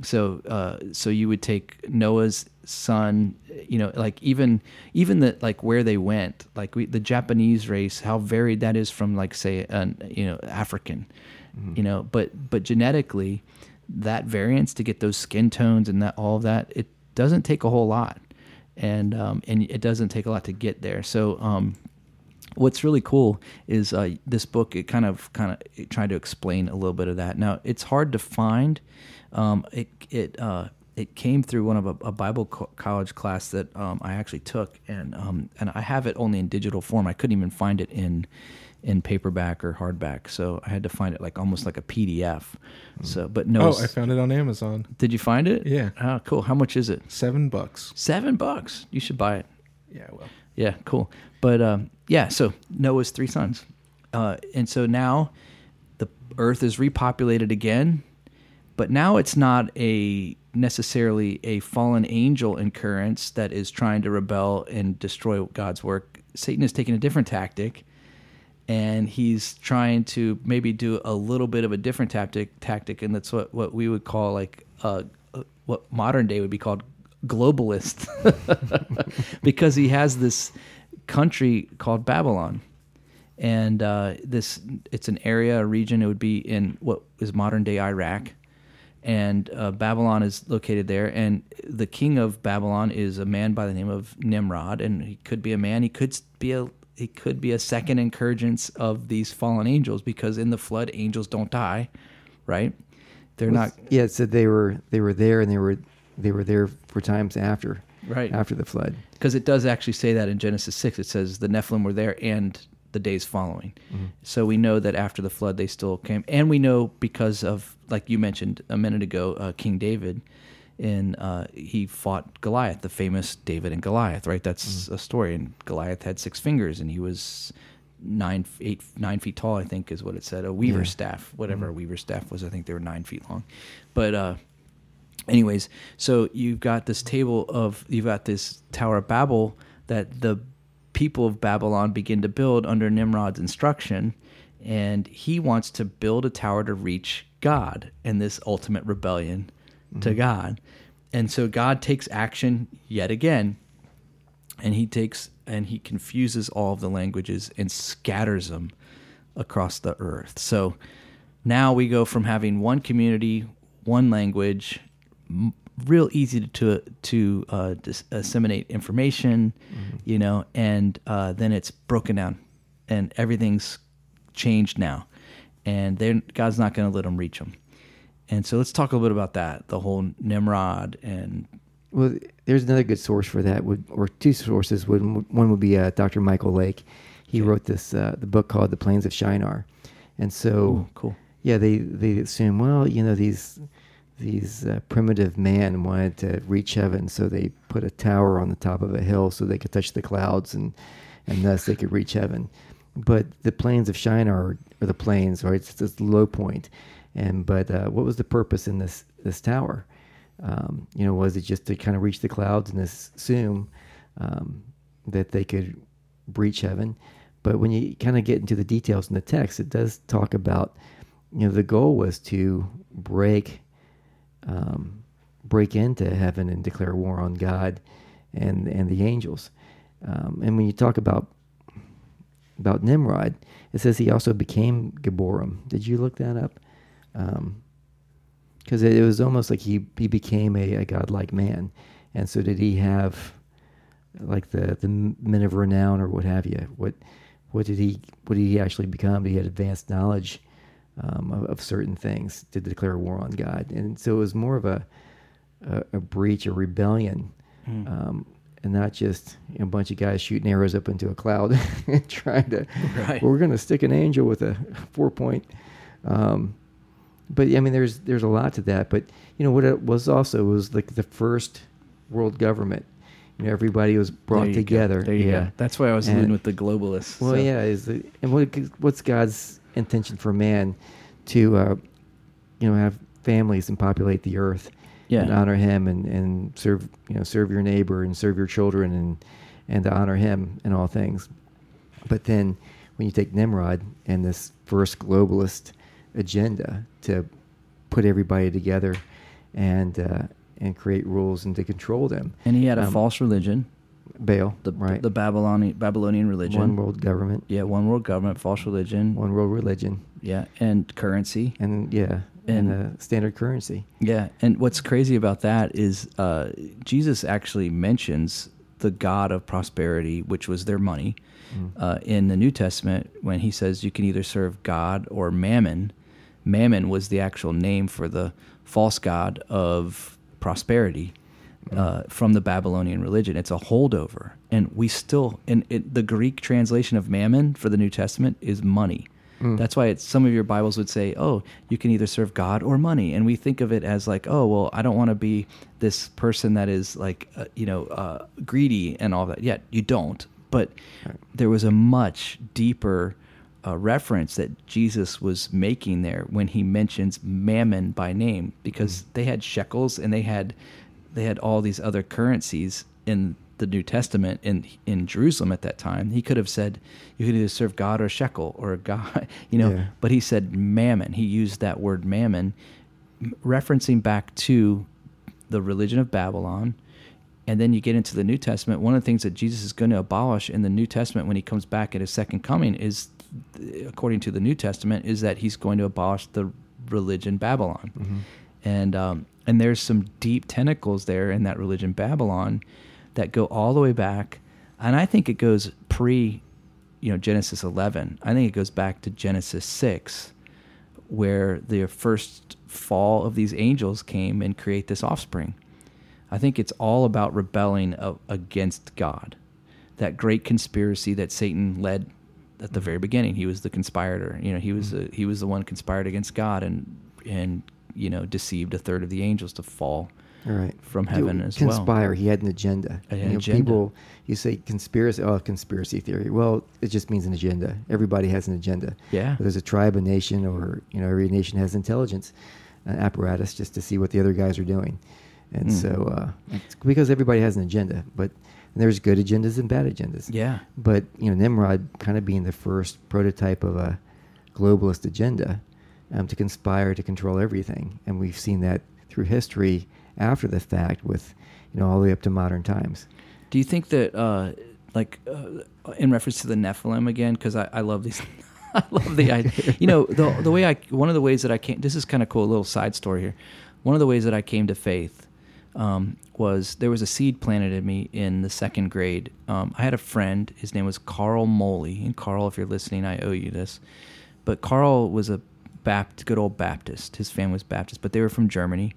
So, uh, so you would take Noah's son, you know, like even even the like where they went, like we, the Japanese race, how varied that is from like say an you know African, you know, but but genetically, that variance to get those skin tones and that all of that, it doesn't take a whole lot, and um, and it doesn't take a lot to get there. So um, what's really cool is uh, this book. It kind of kind of tried to explain a little bit of that. Now it's hard to find. Um, it it uh, it came through one of a, a Bible co- college class that um, I actually took, and um, and I have it only in digital form. I couldn't even find it in in paperback or hardback, so I had to find it like almost like a PDF. So, but no, Oh, I found it on Amazon. did you find it? Yeah. Oh, cool. How much is it? Seven bucks. Seven bucks. You should buy it. Yeah, well. Yeah, cool. But um, yeah, so Noah's three sons, uh, and so now the Earth is repopulated again, but now it's not a necessarily a fallen angel incurrence that is trying to rebel and destroy God's work. Satan is taking a different tactic, and he's trying to maybe do a little bit of a different tactic. Tactic, and that's what what we would call like uh, uh, what modern day would be called globalist, [LAUGHS] because he has this country called Babylon, and uh, this it's an area, a region. It would be in what is modern day Iraq, and uh, Babylon is located there. And the king of Babylon is a man by the name of Nimrod, and he could be a man. He could be a he could be a second incurgence of these fallen angels because in the flood, angels don't die, right? They're not Yeah, it said they were they were there and they were they were there for times after Right. after the flood. Because it does actually say that in Genesis six. It says the Nephilim were there and the days following. So we know that after the flood they still came, and we know because of like you mentioned a minute ago, uh, King David, and uh, he fought Goliath, the famous David and Goliath. Right, that's a story. And Goliath had six fingers, and he was nine, eight, nine feet tall. I think is what it said. A weaver Yeah. staff, whatever a weaver staff was. I think they were nine feet long, but. uh anyways so you've got this table of you've got this tower of babel that the people of babylon begin to build under nimrod's instruction and he wants to build a tower to reach god and this ultimate rebellion to mm-hmm. god and so god takes action yet again and he takes and he confuses all of the languages and scatters them across the earth. So now we go from having one community, one language, m- real easy to to, to uh, dis- disseminate information, you know, and uh, then it's broken down, and everything's changed now, and then God's not going to let them reach them. And so let's talk a little bit about that, the whole Nimrod and Well, there's another good source for that, would, or two sources. Would, one would be uh, Dr. Michael Lake. He wrote this uh, the book called The Plains of Shinar, and so Ooh, cool. yeah, they they assume well, you know these these uh, primitive man wanted to reach heaven, so they put a tower on the top of a hill so they could touch the clouds and and thus they could reach heaven. But the plains of Shinar are, are the plains, right? It's this low point. And but uh, what was the purpose in this this tower? Um, you know, was it just to kind of reach the clouds and assume um, that they could breach heaven? But when you kind of get into the details in the text, it does talk about, you know, the goal was to break, um, break into heaven and declare war on God and and the angels. Um, and when you talk about about Nimrod, it says he also became Gibborim. Did you look that up? Because it, it was almost like he he became a, a godlike man. And so did he have like the the men of renown or what have you? What what did he what did he actually become? He had advanced knowledge um, of, of certain things to declare war on God, and so it was more of a a, a breach, a rebellion, um, and not just you know, a bunch of guys shooting arrows up into a cloud and [LAUGHS] trying to. Right. We're going to stick an angel with a four point. Um, but I mean, there's there's a lot to that. But you know what it was also was like the first world government. You know, everybody was brought There you go. together. There you yeah. go. That's why I was And- leading with the globalists. Well, So- yeah, is the, and what what's God's intention for man to uh, you know have families and populate the earth Yeah. and honor Him and, and serve you know serve your neighbor and serve your children and and to honor him in all things. But then when you take Nimrod and this first globalist agenda to put everybody together and uh, and create rules and to control them, And he had a Um, false religion, Baal, the right? the Babylonian Babylonian religion. one world government, Yeah, one world government, false religion. one world religion, Yeah, and currency. and yeah, and, And- uh, standard currency. Yeah, and what's crazy about that is uh, Jesus actually mentions the God of prosperity, which was their money, uh, in the New Testament when he says you can either serve God or mammon. Mammon was the actual name for the false god of prosperity uh, from the Babylonian religion. It's a holdover, and we still and it, the Greek translation of mammon for the New Testament is money. That's why it's, some of your Bibles would say, "Oh, you can either serve God or money," and we think of it as like, "Oh, well, I don't want to be this person that is like, uh, you know, uh, greedy and all that." Yet you don't, but there was a much deeper uh, reference that Jesus was making there when he mentions mammon by name, because they had shekels and they had they had all these other currencies in the New Testament in in Jerusalem at that time. He could have said you could either serve God or shekel or God, [LAUGHS] you know. Yeah. But he said mammon. He used that word mammon, referencing back to the religion of Babylon. And then you get into the New Testament. One of the things that Jesus is going to abolish in the New Testament when he comes back at his second coming is, according to the New Testament, is that he's going to abolish the religion Babylon. And um, and there's some deep tentacles there in that religion Babylon that go all the way back, and I think it goes pre, you know, Genesis 11. I think it goes back to Genesis 6, where the first fall of these angels came and create this offspring. I think it's all about rebelling against God. That great conspiracy that Satan led at the very beginning. He was the conspirator. You know, he was mm-hmm. the, he was the one conspired against God and and you know deceived a third of the angels to fall All right. from heaven as well. conspire. He had an agenda. An You know, agenda. People, you say conspiracy. Oh, conspiracy theory. Well, it just means an agenda. Everybody has an agenda. Yeah. Whether it's a tribe, a nation, or you know, every nation has intelligence uh, apparatus just to see what the other guys are doing, and Mm. so uh, it's because everybody has an agenda. But there's good agendas and bad agendas. Yeah. But you know, Nimrod kind of being the first prototype of a globalist agenda um, to conspire to control everything, and we've seen that through history after the fact, with you know all the way up to modern times. Do you think that, uh, like, uh, in reference to the Nephilim again? Because I, I love these. [LAUGHS] I love the idea. You know, the the way I one of the ways that I came. This is kind of cool. A little side story here. One of the ways that I came to faith um, was there was a seed planted in me in the second grade. Um, I had a friend. His name was Carl Moley. And Carl, if you're listening, I owe you this. But Carl was a Good old Baptist. His family was Baptist, but they were from Germany.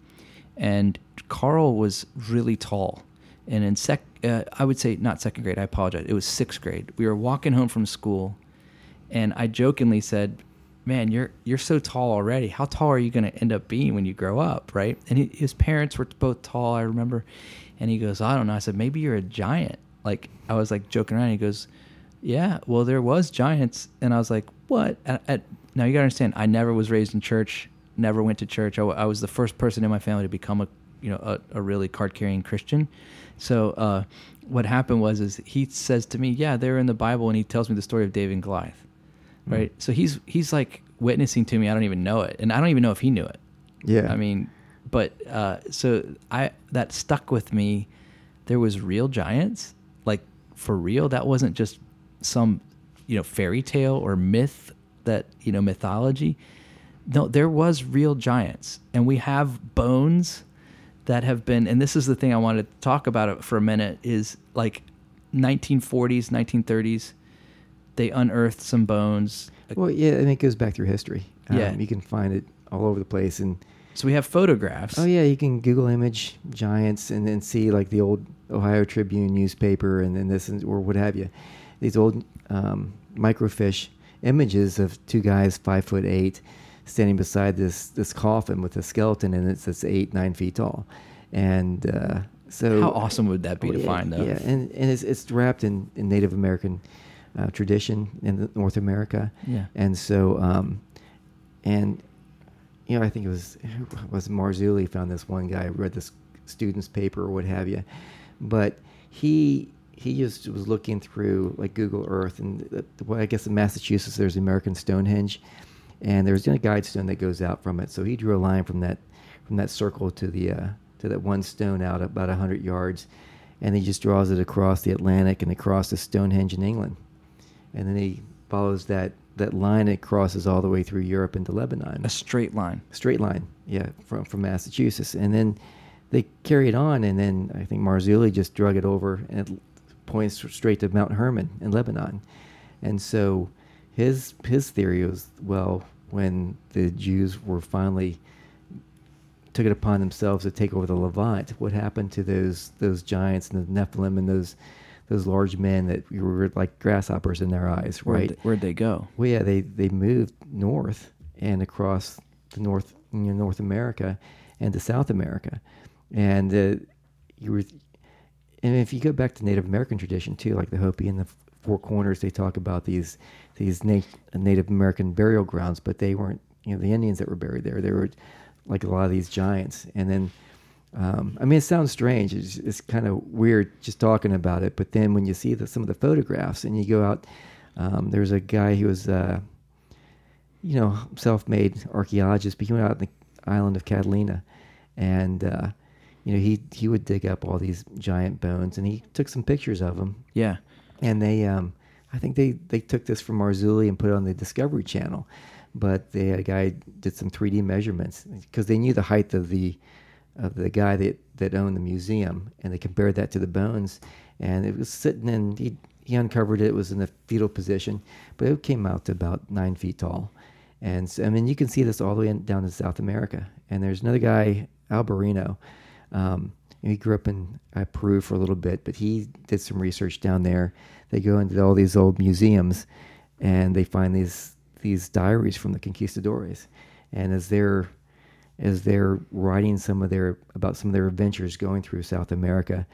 And Carl was really tall. And in sec, uh, I would say not second grade. I apologize. It was sixth grade. We were walking home from school, and I jokingly said, "Man, you're you're so tall already. How tall are you going to end up being when you grow up?" Right? And he, his parents were both tall. I remember. And he goes, "I don't know." I said, "Maybe you're a giant." Like I was like joking around. He goes, "Yeah, well, there was giants." And I was like, "What?" At, at, now you got to understand. I never was raised in church. Never went to church. I, I was the first person in my family to become a you know a, a really card carrying Christian. So uh, what happened was is he says to me, "Yeah, they're in the Bible," and he tells me the story of David and Goliath. Right. So he's he's like witnessing to me. I don't even know it, and I don't even know if he knew it. Yeah. I mean, but uh, so I that stuck with me. There was real giants, like for real. That wasn't just some you know fairy tale or myth that you know mythology. No, there was real giants, and we have bones that have been. And this is the thing I wanted to talk about for a minute. Is like 1940s, 1930s. They unearthed some bones. well, yeah, and it goes back through history. Um, Yeah. you can find it all over the place, and So we have photographs. oh yeah, you can Google image giants and then see like the old Ohio Tribune newspaper, and then this and, or what have you. These old um, microfiche images of two guys five foot eight standing beside this this coffin with a skeleton in it that's eight nine feet tall, and uh, so How awesome would that be Oh, to yeah, find though? Yeah, and, and it's, it's wrapped in, in Native American uh, tradition in North America. Yeah. And so, um, and, you know, I think it was, who was Marzulli found this one guy, read this student's paper or what have you. But he, he just was looking through like Google Earth, and the, well, I guess in Massachusetts there's the American Stonehenge, and there's a guide stone that goes out from it. So he drew a line from that from that circle to the uh, to that one stone out about hundred yards, and he just draws it across the Atlantic and across the Stonehenge in England, and then he follows that that line. It crosses all the way through Europe into Lebanon A straight line. straight line, yeah, from from Massachusetts, and then they carried on, and then I think Marzulli just drug it over and it points straight to Mount Hermon in Lebanon, and so his his theory was well when the Jews were finally took it upon themselves to take over the Levant, what happened to those those giants and the Nephilim and those those large men that were like grasshoppers in their eyes, Where'd right? they- where'd they go? Well, yeah, they they moved north and across the North, you know, North America and to South America, and uh, you were, and if you go back to Native American tradition too, like the Hopi and the Four Corners, they talk about these these na- Native American burial grounds, but they weren't, you know, the Indians that were buried there. They were like a lot of these giants, and then. Um, I mean, it sounds strange. It's, it's kind of weird just talking about it. But then when you see the, some of the photographs and you go out, um, there's a guy who was, uh, you know, self-made archaeologist, but he went out in the island of Catalina, and uh, you know, he he would dig up all these giant bones, and he took some pictures of them, Yeah. and they, um, I think they they took this from Marzulli and put it on the Discovery Channel, but they had a guy did some 3D measurements because they knew the height of the of the guy that that owned the museum, and they compared that to the bones, and it was sitting in he he uncovered it. It was in the fetal position, but it came out to about nine feet tall, and so, I mean you can see this all the way in, down to South America. And there's another guy, Alberino. Um, he grew up in uh, Peru for a little bit, but he did some research down there. They go into all these old museums, and they find these these diaries from the conquistadores. And as they're as they're writing some of their about some of their adventures going through South America,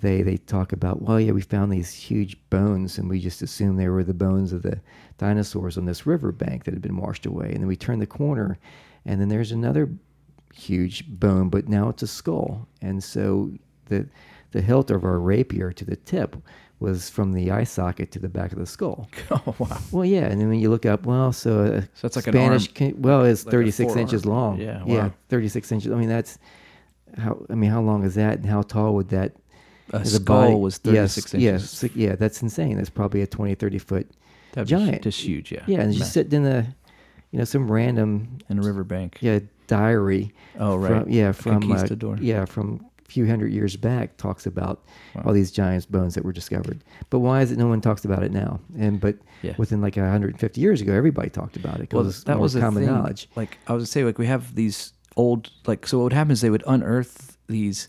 they they talk about well yeah we found these huge bones and we just assumed they were the bones of the dinosaurs on this river bank that had been washed away and then we turn the corner and then there's another huge bone but now it's a skull and so the the hilt of our rapier to the tip was from the eye socket to the back of the skull. [LAUGHS] Oh wow. Well, yeah, and then when you look up, well, so, So it's like an Spanish. arm. can- well, it's Like 36 forearm. inches long. Yeah, wow. yeah, 36 inches. I mean, that's how. I mean, how long is that, and how tall would that? A the skull body- was yes, 36 yes, inches. si- yeah, that's insane. That's probably a 20, 30 foot That'd giant. just huge. Yeah. Yeah, and Ma- just sitting in a, you know, some random in a riverbank. yeah diary. Oh right. From, yeah, from uh, yeah from a few hundred years back talks about Wow. all these giants bones that were discovered. But why is it no one talks about it now? And but Yeah. within like 150 years ago, everybody talked about it. Well, that was common thing. knowledge. Like I was gonna say, like we have these old like so. What would happen is they would unearth these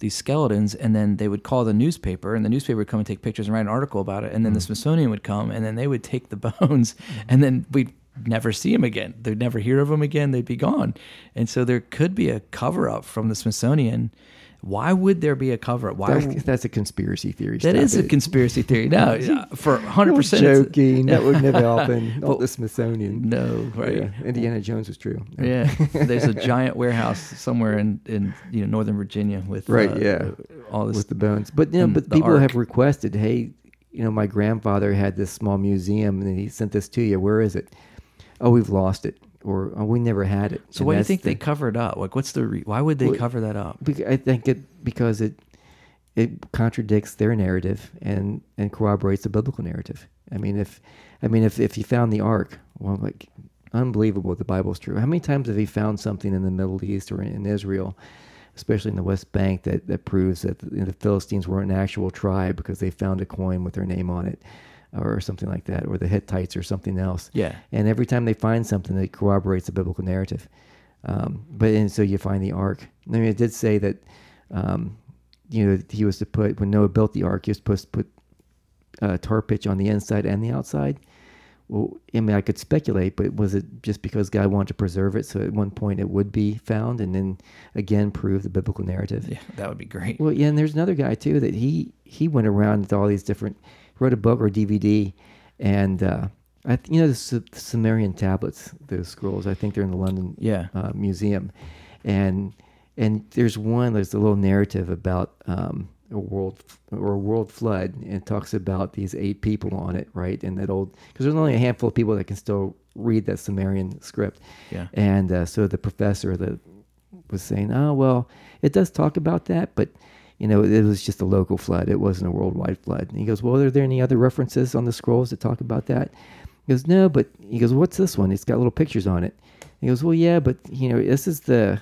these skeletons, and then they would call the newspaper, and the newspaper would come and take pictures and write an article about it, and then the Smithsonian would come, and then they would take the [LAUGHS] bones, and then we'd never see them again. They'd never hear of them again. They'd be gone, and so there could be a cover up from the Smithsonian. Why would there be a cover up? Why? That's, that's a conspiracy theory. That is is a conspiracy theory. No, [LAUGHS] for hundred I'm percent. joking. that would never [LAUGHS] happen. Not the Smithsonian. No, right. Yeah, Indiana Jones was true. Yeah, [LAUGHS] there's a giant warehouse somewhere in, in you know Northern Virginia with Right, uh, yeah. all this. with the bones. But you know, but people ark. have requested, hey, you know, my grandfather had this small museum and he sent this to you. Where is it? Oh, we've lost it, or oh, we never had it. so And why do you think the- they cover it up? Like, what's the re- why would they Well, cover that up? I think it because it it contradicts their narrative and and corroborates the biblical narrative. I mean, if I mean if if you found the ark, well, like unbelievable, the Bible's true. How many times have you found something in the Middle East or in, in Israel, especially in the West Bank, that that proves that the, the Philistines were an actual tribe because they found a coin with their name on it, or something like that, or the Hittites or something else. Yeah. And every time they find something that corroborates the biblical narrative. Um, but and so you find the ark. I mean, it did say that, um, you know, he was to put when Noah built the ark, he was supposed to put uh, tar pitch on the inside and the outside. Well, I mean, I could speculate, but was it just because God wanted to preserve it, so at one point it would be found, and then again prove the biblical narrative? Yeah, that would be great. Well, yeah, and there's another guy too that he he went around to all these different, wrote a book or DVD, and uh, I th- you know the, Su- Sumerian tablets, those scrolls. I think they're in the London Yeah. uh, museum, and and there's one there's a little narrative about um, a world or a world flood, and it talks about these eight people on it, right? And that old because there's only a handful of people that can still read that Sumerian script. Yeah. And uh, so the professor that was saying, "Oh well, it does talk about that, but." You know, it was just a local flood. It wasn't a worldwide flood. And he goes, "Well, are there any other references on the scrolls that talk about that?" He goes, "No, but he goes, what's this one? It's got little pictures on it." He goes, "Well, yeah, but you know, this is the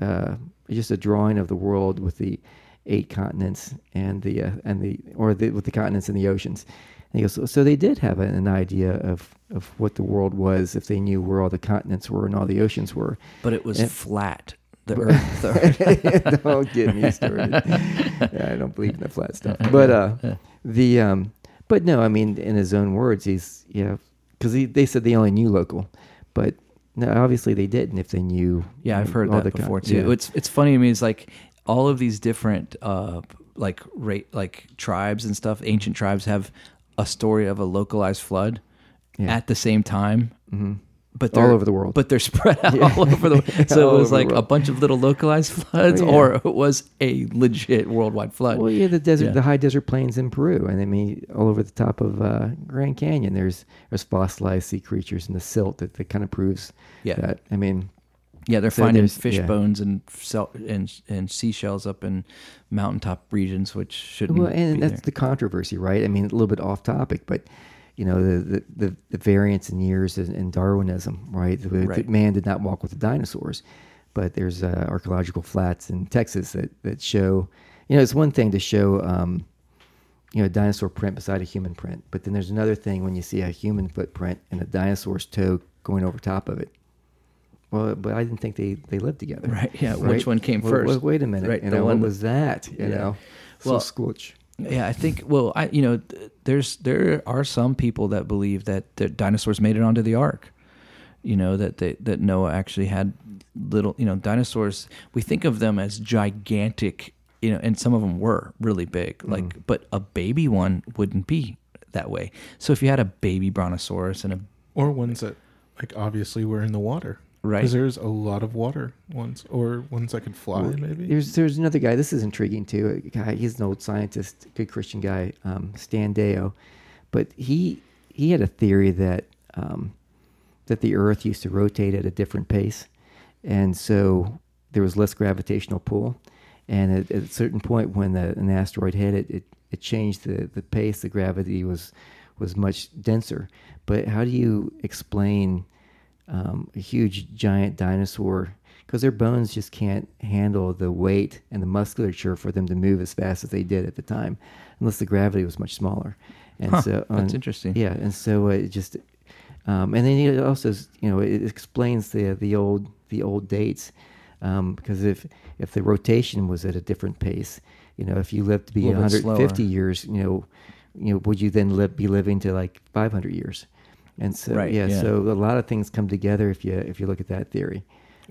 uh, just a drawing of the world with the eight continents and the uh, and the or the with the continents and the oceans." And he goes, so, so they did have an, an idea of of what the world was if they knew where all the continents were and all the oceans were. But it was And- flat. [LAUGHS] The Earth. [LAUGHS] the- [LAUGHS] don't get me started. yeah, I don't believe in the flat stuff. But uh, the um, but no, I mean, in his own words, he's yeah, because they said they only knew local, but no, obviously they didn't if they knew. Yeah, I've heard all that the con- before too. yeah. It's it's funny to me. It's like all of these different uh like rate like tribes and stuff. Ancient tribes have a story of a localized flood Yeah. at the same time. Mhm. But they're, all over the world. But they're [LAUGHS] spread out Yeah. all over the. World. So [LAUGHS] it was like a bunch of little localized [LAUGHS] floods, Oh, yeah. or it was a legit worldwide flood. Well, yeah, the desert, Yeah. the high desert plains in Peru, and I mean, all over the top of uh, Grand Canyon, there's there's fossilized sea creatures in the silt that, that kind of proves Yeah. that. I mean, Yeah, they're So finding fish yeah. bones and and and seashells up in mountaintop regions, which shouldn't. Well, and that's there. the controversy, right? I mean, a little bit off topic, but you know, the the, the, the variance in years in, in Darwinism, right? The, Right. man did not walk with the dinosaurs, but there's uh, archaeological flats in Texas that that show. You know, it's one thing to show. Um, you know, a dinosaur print beside a human print, but then there's another thing when you see a human footprint and a dinosaur's toe going over top of it. Well, but I didn't think they, they lived together. Right, yeah, which one came Well, first? well, wait a minute. Right, you the know, one- what was that? You Yeah. know, Well, so squelch. Yeah, I think. Well, I you know, there's there are some people that believe that the dinosaurs made it onto the ark. You know that they, that Noah actually had little. You know, dinosaurs. We think of them as gigantic. You know, and some of them were really big. Mm-hmm. Like, but a baby one wouldn't be that way. So if you had a baby brontosaurus and a Or ones that, like, obviously were in the water. Right. Because there's a lot of water ones, or ones that could fly, Well, maybe. There's there's another guy. This is intriguing too. A guy, he's an old scientist, good Christian guy, um, Stan Deyo, but he he had a theory that um, that the Earth used to rotate at a different pace, and so there was less gravitational pull. And at, at a certain point, when the, an asteroid hit it, it, it changed the, the pace. The gravity was was much denser. But how do you explain um, a huge giant dinosaur because their bones just can't handle the weight and the musculature for them to move as fast as they did at the time, unless the gravity was much smaller. And Huh, so that's interesting. Yeah, and so it just, um, and then it also you know it explains the the old the old dates um, because if if the rotation was at a different pace, you know, if you lived to be A 150 slower. years, you know, you know, would you then live, be living to like 500 years? And so Right, yeah, yeah. so a lot of things come together if you if you look at that theory.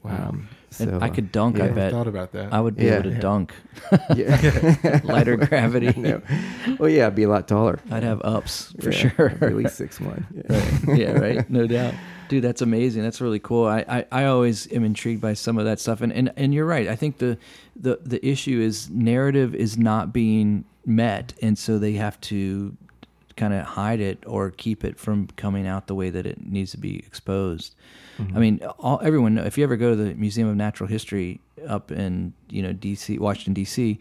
Wow. Um, so I could dunk, I yeah. I bet. thought about that. I would be Yeah. able to Yeah. dunk. [LAUGHS] yeah. [LAUGHS] Lighter gravity. [LAUGHS] no. Well, yeah, I'd be a lot taller. I'd have ups for Yeah, sure. At least six one. Yeah. yeah, right. No doubt, dude. That's amazing. That's really cool. I, I, I always am intrigued by some of that stuff, and, and and you're right. I think the the the issue is narrative is not being met, and so they have to kind of hide it or keep it from coming out the way that it needs to be exposed. I mean, all, everyone. If you ever go to the Museum of Natural History up in you know D.C., Washington D.C.,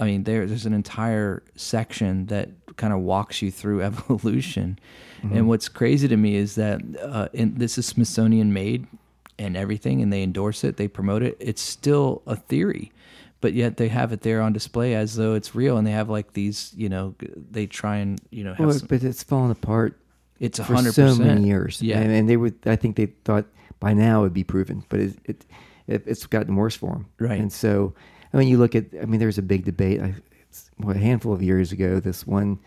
I mean, there, there's an entire section that kind of walks you through [LAUGHS] evolution. And what's crazy to me is that uh, and this is Smithsonian made and everything, and they endorse it, they promote it. It's still a theory, but yet they have it there on display as though it's real. And they have like these, you know, they try and you know have Well, some, but it's fallen apart it's a hundred so many years. Yeah, and, and they would. I think they thought by now it would be proven, but it, it, it it's gotten worse for them. Right. And so, I mean, you look at. I mean, there's a big debate. I, it's, well, a handful of years ago, this one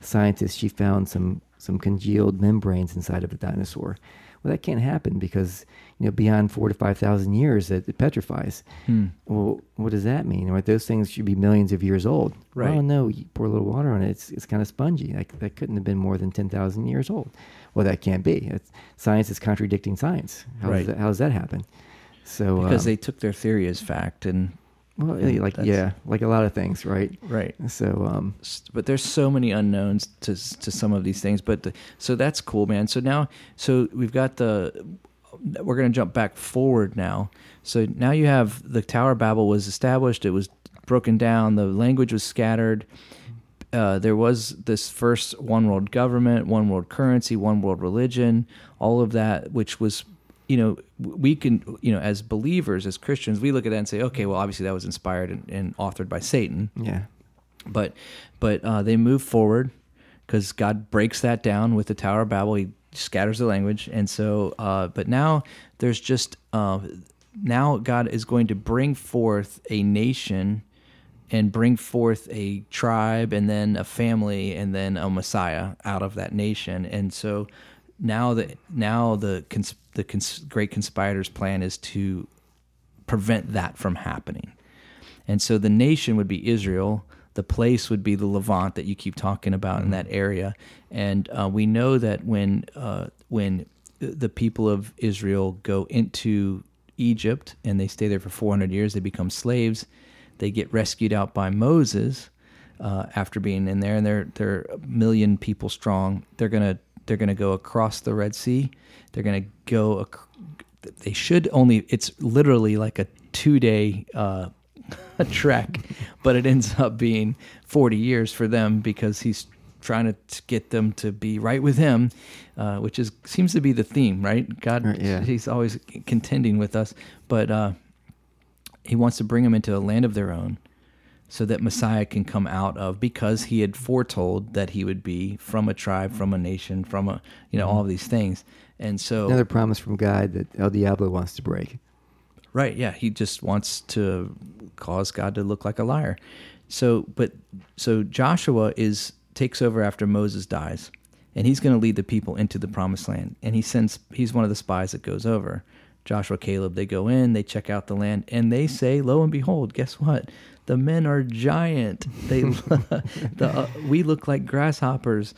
scientist she found some some congealed membranes inside of a dinosaur. Well, that can't happen because you know beyond four to five thousand years that it petrifies. Hmm. Well, what does that mean? Right, those things should be millions of years old. Right. Oh no, you pour a little water on it. It's it's kind of spongy. Like, that couldn't have been more than ten thousand years old. Well, that can't be. It's, science is contradicting science. How Right. does that, how does that happen? So because um, they took their theory as fact and Well, And like yeah, like a lot of things, right? right. So um, but there's so many unknowns to to some of these things. But the, so that's cool, man. So now, so we've got the. We're going to jump back forward now. So now you have the Tower of Babel was established. It was broken down. The language was scattered. Uh, there was this first one world government, one world currency, one world religion, all of that, which was, you know, we can, you know, as believers, as Christians, we look at that and say, okay, well, obviously that was inspired and, and authored by Satan yeah, but but uh, they move forward because God breaks that down with the Tower of Babel. He scatters the language, and so uh, but now there's just uh, now God is going to bring forth a nation and bring forth a tribe and then a family and then a Messiah out of that nation, and so now the now the cons- the cons- great conspirators' plan is to prevent that from happening. And so the nation would be Israel. The place would be the Levant that you keep talking about in that area. And uh, we know that when uh, when the people of Israel go into Egypt and they stay there for 400 years, they become slaves. They get rescued out by Moses uh, after being in there, and they're they're a million people strong. They're gonna they're gonna go across the Red Sea. They're gonna go. Ac- they should only. It's literally like a two day uh, a [LAUGHS] trek, but it ends up being forty years for them because he's trying to get them to be right with him, uh, which is seems to be the theme, right? God, yeah. he's always contending with us, but uh, he wants to bring them into a land of their own so that Messiah can come out of because he had foretold that he would be from a tribe, from a nation, from a you know all of these things. And so another promise from God that El Diablo wants to break. Right, yeah, he just wants to cause God to look like a liar. So, but so Joshua is takes over after Moses dies, and he's going to lead the people into the promised land. And he sends he's one of the spies that goes over. Joshua, Caleb, they go in, they check out the land, and they say, "Lo and behold, guess what? The men are giant. They, [LAUGHS] the, uh, we look like grasshoppers."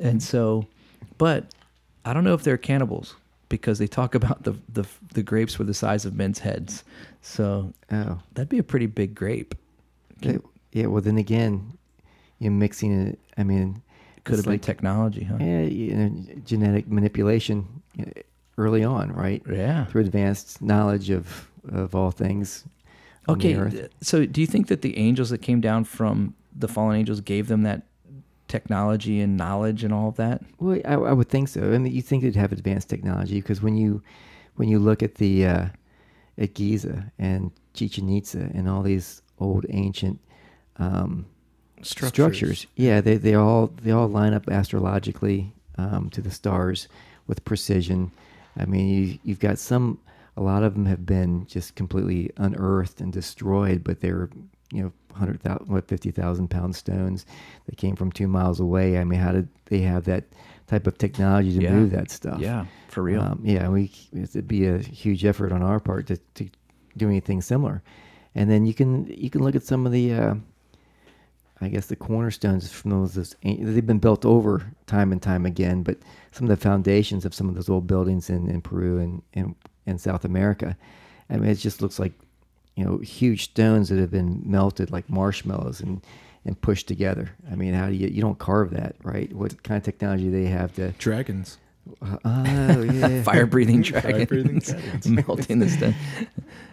And so, but I don't know if they're cannibals because they talk [LAUGHS] about the the, the grapes were the size of men's heads. So Oh, that'd be a pretty big grape. yeah. Well, then again, you're mixing it. I mean, Could have been like, technology, huh? yeah, you know, genetic manipulation early on, right? Yeah. Through advanced knowledge of of all things. Okay. So do you think that the angels that came down from the fallen angels gave them that technology and knowledge and all of that? Well, I, I would think so. I mean, you think they'd have advanced technology because when you when you look at the uh, at Giza and Chichen Itza and all these old ancient um, structures. yeah, they they all they all line up astrologically um, to the stars with precision. I mean, you, you've got some. A lot of them have been just completely unearthed and destroyed, but they're you know hundred thousand, what fifty thousand pound stones that came from two miles away. I mean, how did they have that type of technology to Yeah. move that stuff? Yeah, for real. Um, yeah, we it'd be a huge effort on our part to, to do anything similar. And then you can you can look at some of the, uh, I guess the cornerstones from those, those they've been built over time and time again. But some of the foundations of some of those old buildings in, in Peru and, and and South America, I mean, it just looks like you know huge stones that have been melted like marshmallows and and pushed together. I mean, how do you you don't carve that, right? What kind of technology do they have to? Dragons. Uh, oh yeah, [LAUGHS] Fire breathing Fire-breathing dragons dragons. [LAUGHS] melting the stone.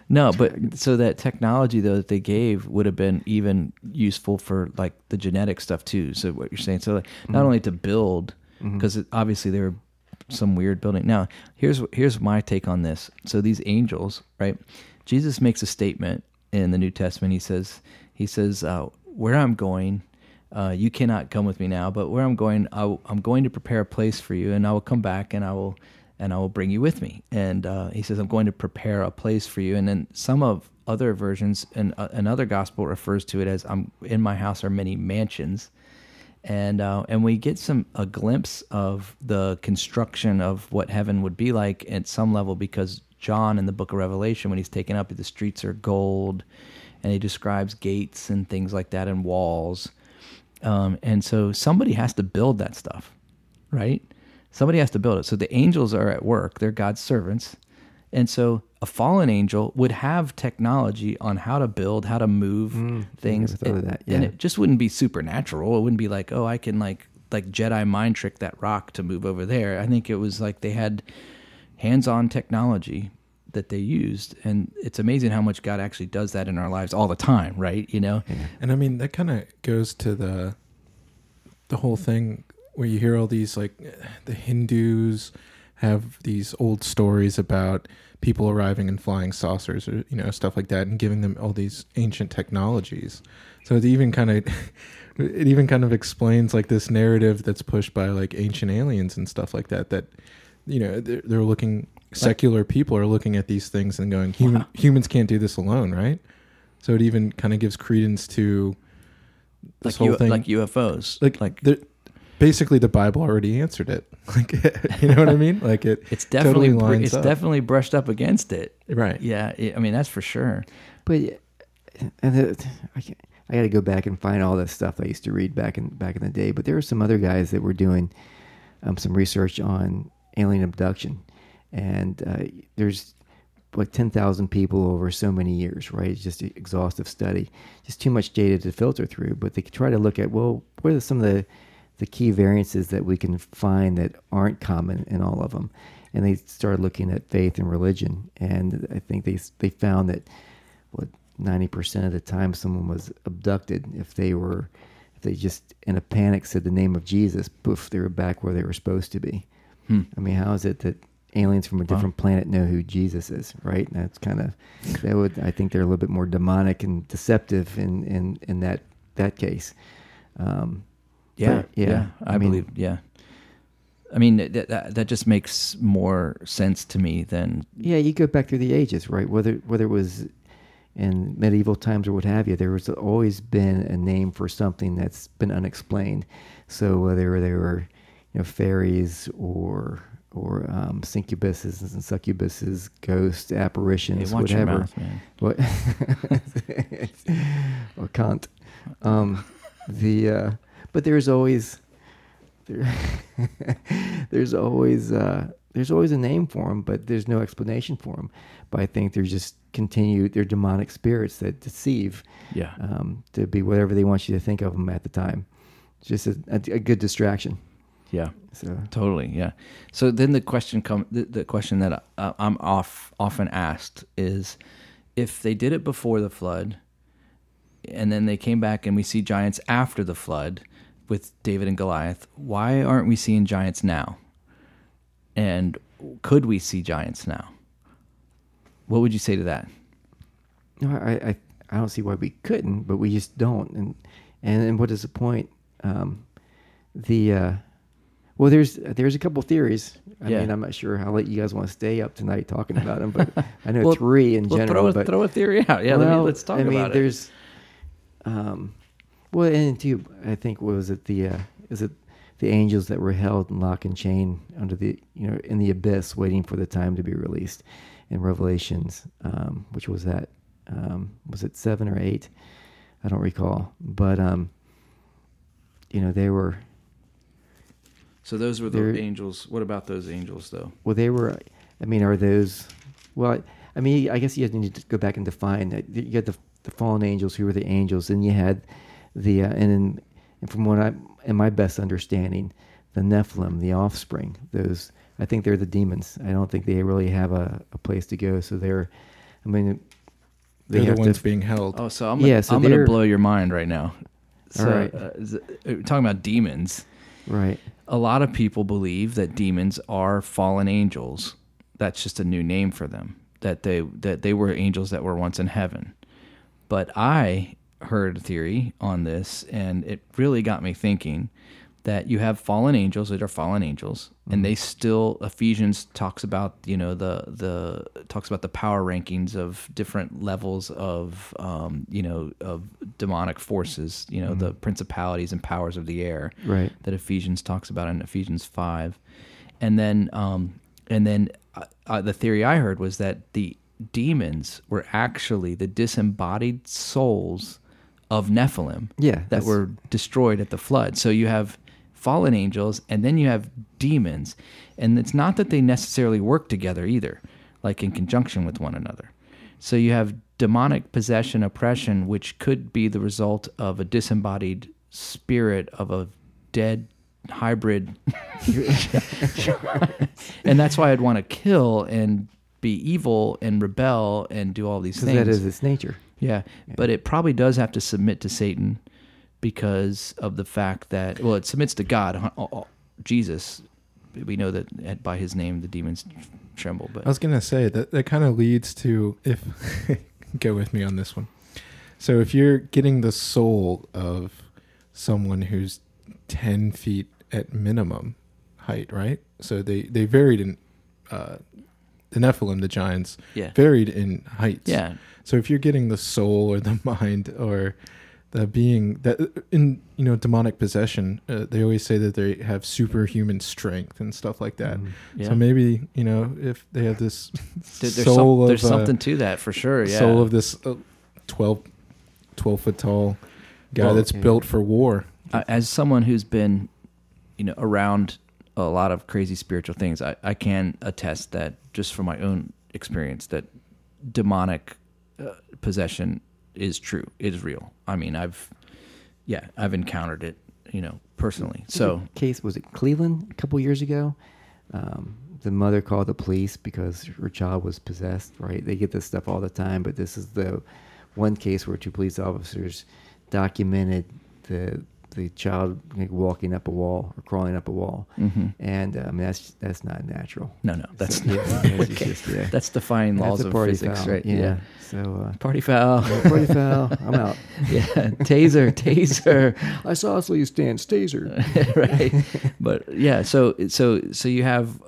No, but so that technology though that they gave would have been even useful for like the genetic stuff too. So what you're saying, so like, not mm-hmm. only to build, mm-hmm. because obviously they were some weird building. Now here's here's my take on this. So these angels, right? Jesus makes a statement in the New Testament. He says he says uh, where I'm going. Uh, you cannot come with me now, but where I'm going, I w- I'm going to prepare a place for you, and I will come back, and I will, and I will bring you with me. And uh, he says, I'm going to prepare a place for you. And then some of other versions, and uh, another gospel refers to it as, "I'm in my house are many mansions." and uh, and we get some a glimpse of the construction of what heaven would be like at some level because John in the book of Revelation when he's taken up the streets are gold and he describes gates and things like that and walls. Um, and so somebody has to build that stuff right? Somebody has to build it. So the angels are at work. They're God's servants. And so a fallen angel would have technology on how to build, how to move things. never thought of that, And it just wouldn't be supernatural. It wouldn't be like, oh, I can like like Jedi mind trick that rock to move over there. I think it was like they had hands-on technology that they used, and it's amazing how much God actually does that in our lives all the time, right? You know, And I mean that kind of goes to the the whole thing where you hear all these like the Hindus have these old stories about people arriving in flying saucers or you know stuff like that and giving them all these ancient technologies. So it even kind of [LAUGHS] it even kind of explains like this narrative that's pushed by like ancient aliens and stuff like that that you know they're, they're looking secular people are looking at these things and going human humans can't do this alone right so it even kind of gives credence to this like whole U- thing like UFOs, like like the- basically the bible already answered it [LAUGHS] like [LAUGHS] you know what i mean like it it's definitely totally br- it's up. definitely brushed up against it. right Yeah, it, I mean that's for sure. But and it, I, can't- I got to go back and find all this stuff I used to read back in back in the day. But there were some other guys that were doing um, some research on alien abduction, and uh, there's like ten thousand people over so many years, right? It's just an exhaustive study, just too much data to filter through. But they try to look at well, what are some of the the key variances that we can find that aren't common in all of them, and they started looking at faith and religion, and I think they they found that what ninety percent of the time someone was abducted if they were if they just in a panic said the name of Jesus, poof, they were back where they were supposed to be. Hmm. I mean, how is it that aliens from a different planet know who Jesus is, right? And that's kind of that would I think they're a little bit more demonic and deceptive in in in that that case. Um, Yeah, but, yeah, I, I mean- believe. Yeah, I mean that, that that just makes more sense to me than Yeah, you go back through the ages, right? Whether whether it was in medieval times or what have you, there was always been a name for something that's been unexplained. So whether they were, you know, fairies or or um, incubuses and succubuses, ghosts, hey, apparitions, watch whatever. mouth. What? [LAUGHS] or Kant. Um, the uh, but there's always there, [LAUGHS] there's always uh, there's always a name for them, but there's no explanation for them. But I think they're just continued. They're demonic spirits that deceive Yeah, um, to be whatever they want you to think of them at the time. Just a, a, a good distraction. Yeah, So totally. Yeah. So then the question come the, the question that I, I'm off often asked is if they did it before the flood, and then they came back and we see giants after the flood with David and Goliath. Why aren't we seeing giants now? And could we see giants now? What would you say to that? No, I, I, I don't see why we couldn't, but we just don't. And and, and what is the point? Um, the uh, well, there's there's a couple theories. I Yeah. mean, I'm not sure how late you guys want to stay up tonight talking about them, but [LAUGHS] I know Well, three in Well, general. throw a, but throw a theory out. Yeah, let well, let's talk I mean, about it. there's, um, well, and too, I think what was it the uh, is it the angels that were held in lock and chain under the you know in the abyss, waiting for the time to be released in Revelations, um, which was that um, was it seven or eight? I don't recall, but um, you know they were So those were the There- angels. What about those angels, though? well they were. I mean, are those? Well, I mean, I guess you need to go back and define. that. You had the the fallen angels, who were the angels, and you had the uh, and in, and from what I, in my best understanding, the Nephilim, the offspring. Those I think they're the demons. I don't think they really have a, a place to go. So they're, I mean, they they're have the ones to. being held Oh, so I'm gonna, Yeah, so I'm gonna blow your mind right now. So, right. uh, it- uh, talking about demons. Right. A lot of people believe that demons are fallen angels. That's just a new name for them. That they that they were angels that were once in heaven. But I heard a theory on this, and it really got me thinking that you have fallen angels that are fallen angels, and they still Ephesians talks about you know the the talks about the power rankings of different levels of um, you know of demonic forces, you know the principalities and powers of the air Right. that Ephesians talks about in Ephesians five, and then um, and then uh, uh, the theory I heard was that the demons were actually the disembodied souls of Nephilim Yeah. that were destroyed at the flood. So you have fallen angels, and then you have demons, and it's not that they necessarily work together either. like in conjunction with one another. So you have demonic possession, oppression, which could be the result of a disembodied spirit of a dead hybrid. [LAUGHS] and that's why I'd want to kill and be evil and rebel and do all these things. that is its nature. Yeah, but it probably does have to submit to Satan because of the fact that well, it submits to God, Jesus. We know that by His name the demons tremble. But I was gonna say that that kind of leads to if [LAUGHS] go with me on this one. So if you're getting the soul of someone who's ten feet at minimum height, right? So they they varied in uh, the Nephilim, the giants, yeah, varied in heights. yeah, So if you're getting the soul or the [LAUGHS] mind or the being that in you know demonic possession, uh, they always say that they have superhuman strength and stuff like that. Mhm. yeah. So maybe you know if they have this There- there's, soul some, of there's uh, something to that for sure. Yeah, soul of this uh, 12, 12 foot tall guy Well, that's yeah. built for war. Uh, as someone who's been, you know, around a lot of crazy spiritual things, I, I can attest that just from my own experience that demonic uh, possession is true. It is real. I mean, I've, yeah, I've encountered it, you know, personally. So case was it Cleveland a couple years ago? Um, the mother called the police because her child was possessed. Right? They get this stuff all the time, but this is the one case where two police officers documented the the child walking up a wall or crawling up a wall, mhm. and um, that's that's not natural. no, no, that's So, yeah, [LAUGHS] that's just- yeah. that's defying That's laws of physics, foul. right? Yeah. So Party foul. uh, party foul. I'm out. [LAUGHS] yeah, taser, taser. [LAUGHS] I saw us you stand staser. right but yeah so so so you have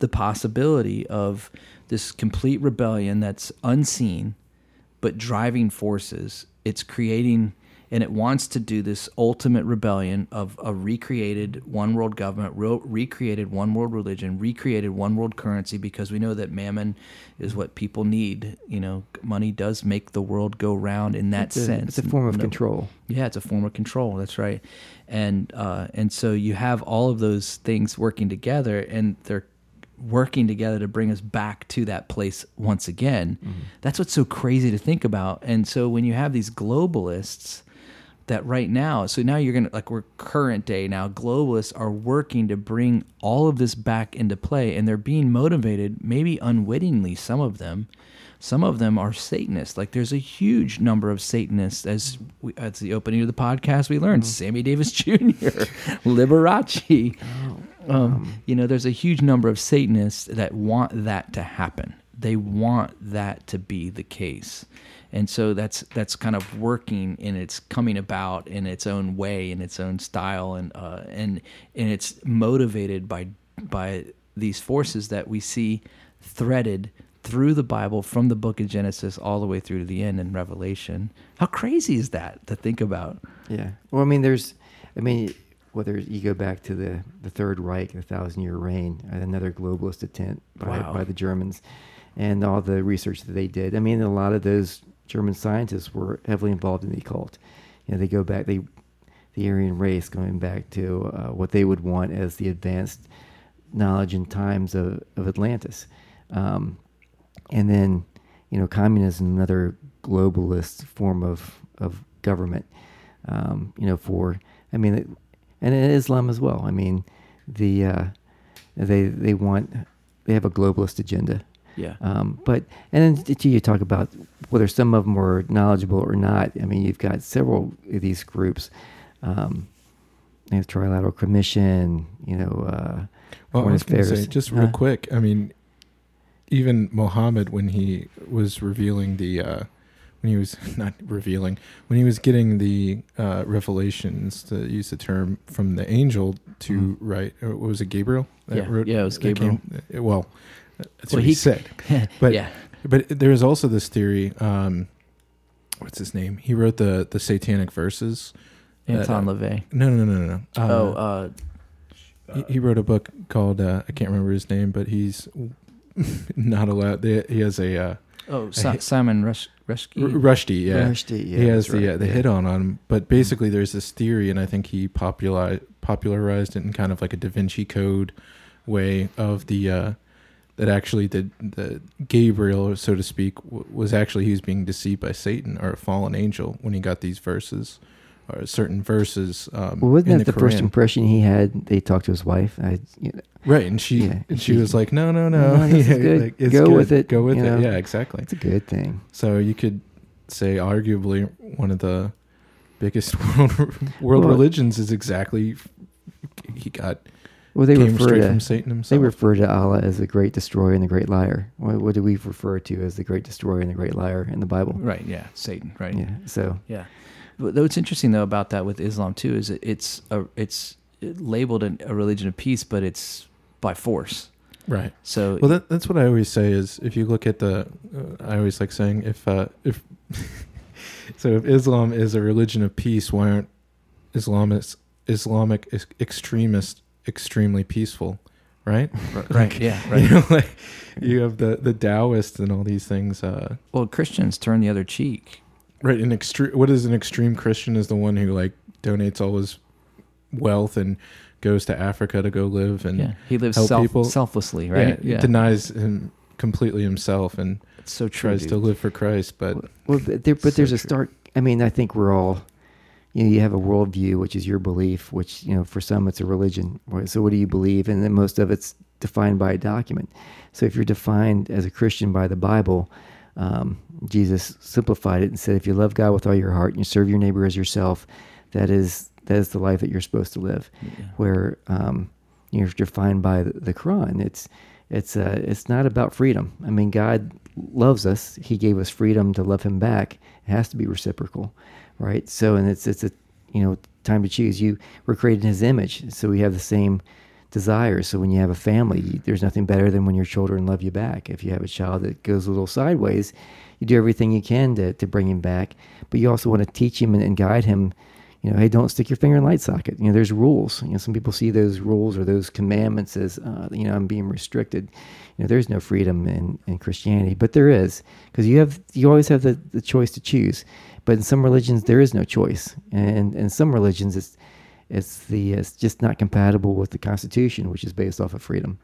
the possibility of this complete rebellion that's unseen but driving forces it's creating and it wants to do this ultimate rebellion of a recreated one world government re- recreated one world religion recreated one world currency because we know that mammon is what people need you know money does make the world go round in that It's a, sense it's a form of No- control. yeah, it's a form of control. That's right, and uh, and so you have all of those things working together, and they're working together to bring us back to that place once again. That's what's so crazy to think about. And so when you have these globalists that right now, so now you're gonna like we're current day now. Globalists are working to bring all of this back into play, and they're being motivated, maybe unwittingly, some of them. Some of them are Satanists. Like there's a huge number of Satanists. As we, at the opening of the podcast, we learned Sammy Davis [LAUGHS] Jr., Liberace. Um, you know, there's a huge number of Satanists that want that to happen. They want that to be the case, and so that's that's kind of working and it's coming about in its own way, in its own style, and uh, and and it's motivated by by these forces that we see threaded through the Bible from the book of Genesis all the way through to the end in Revelation. How crazy is that to think about? Yeah. Well, I mean, there's, I mean, whether you go back to the, the Third Reich, the Thousand Year Reign, another globalist attempt by, Wow. by the Germans, and all the research that they did. I mean, a lot of those German scientists were heavily involved in the occult. You know, they go back, they, the Aryan race, going back to uh, what they would want as the advanced knowledge and times of, of Atlantis. Um, and then, you know, communism, another globalist form of, of government, um, you know, for, I mean, and in Islam as well. I mean, the, uh, they, they want, they have a globalist agenda. Yeah. Um, but, and then t- you talk about whether some of them were knowledgeable or not. I mean, you've got several of these groups. Um, they have Trilateral Commission, you know, uh, Well, I was going to say, affairs. just real Huh? quick. I mean, even Mohammed, when he was revealing the, uh, when he was [LAUGHS] not revealing, when he was getting the uh, revelations, to use the term from the angel to write, or was it Gabriel? that Yeah. Yeah, it was Gabriel. came- uh, well, that's Well, what he, he- said. [LAUGHS] But yeah. But there is also this theory. Um, what's his name? He wrote the the satanic verses. that, Anton uh, LaVey. No, no, no, no, no. Uh, oh, uh, he, he wrote a book called uh, I can't remember his name, but he's [LAUGHS] not allowed. He has a uh, oh, Si- Simon Rush, Rushke. R- Rushdie. Yeah, Rushdie, yeah, he has the right, uh, the yeah. hit on on him. But basically, there's this theory, and I think he popularized popularized it in kind of like a Da Vinci Code way of the uh, that actually the the Gabriel, so to speak, w- was actually he was being deceived by Satan or a fallen angel when he got these verses or certain verses. Um, Well, wasn't that the, first impression he had? They talked to his wife. I, you know, Right, and she Yeah, and she she- was like, "No, no, no, No, [LAUGHS] Yeah, good. like, Go good. with it, Go with you it." know. Yeah, exactly. it's a good thing. So you could say, arguably, one of the biggest [LAUGHS] world world Well- religions is exactly he got Well, they came refer straight to from Satan they refer to Allah as the great destroyer and the great liar. What, what do we refer to as the great destroyer and the great liar in the Bible? Right. Yeah. Satan. Right. Yeah. So Yeah. But what's interesting though about that with Islam too is it, it's a, it's labeled an, a religion of peace, but it's by force. right. So Well, that, that's what I always say is if you look at the, uh, I always like saying if uh, if [LAUGHS] so if Islam is a religion of peace, why aren't Islamists Islamic ex- extremists extremely peaceful, right? [LAUGHS] right. Yeah. Right. You know, [LAUGHS] like you have the the Taoists and all these things. Uh, Well, Christians turn the other cheek. right, an extreme. What is an extreme Christian? Is the one who like donates all his wealth and goes to Africa to go live and Yeah. He lives self, people. selflessly. Right. yeah, Yeah. denies him completely himself and it's so true. tries to live for Christ, but Well, but, there, but So there's a stark. I mean, I think we're all. You know, you have a worldview, which is your belief, which you know, for some it's a religion. right? So, what do you believe? And then most of it's defined by a document. So, if you're defined as a Christian by the Bible, um, Jesus simplified it and said, "If you love God with all your heart and you serve your neighbor as yourself, that is that is the life that you're supposed to live." Yeah. Where um, you're defined by the, the Quran, it's it's uh, it's not about freedom. I mean, God loves us. He gave us freedom to love Him back. It has to be reciprocal, right? So, and it's it's a you know time to choose. You were created in His image, so we have the same desires. So when you have a family, you- there's nothing better than when your children love you back. If you have a child that goes a little sideways, you do everything you can to to bring him back. But you also want to teach him and, and guide him. You know, hey, don't stick your finger in light socket. You know, there's rules. You know, some people see those rules or those commandments as, uh, you know, I'm being restricted. You know, there's no freedom in, in Christianity, but there is because you have you always have the, the choice to choose. But in some religions, there is no choice, and in some religions, it's it's the it's just not compatible with the Constitution, which is based off of freedom.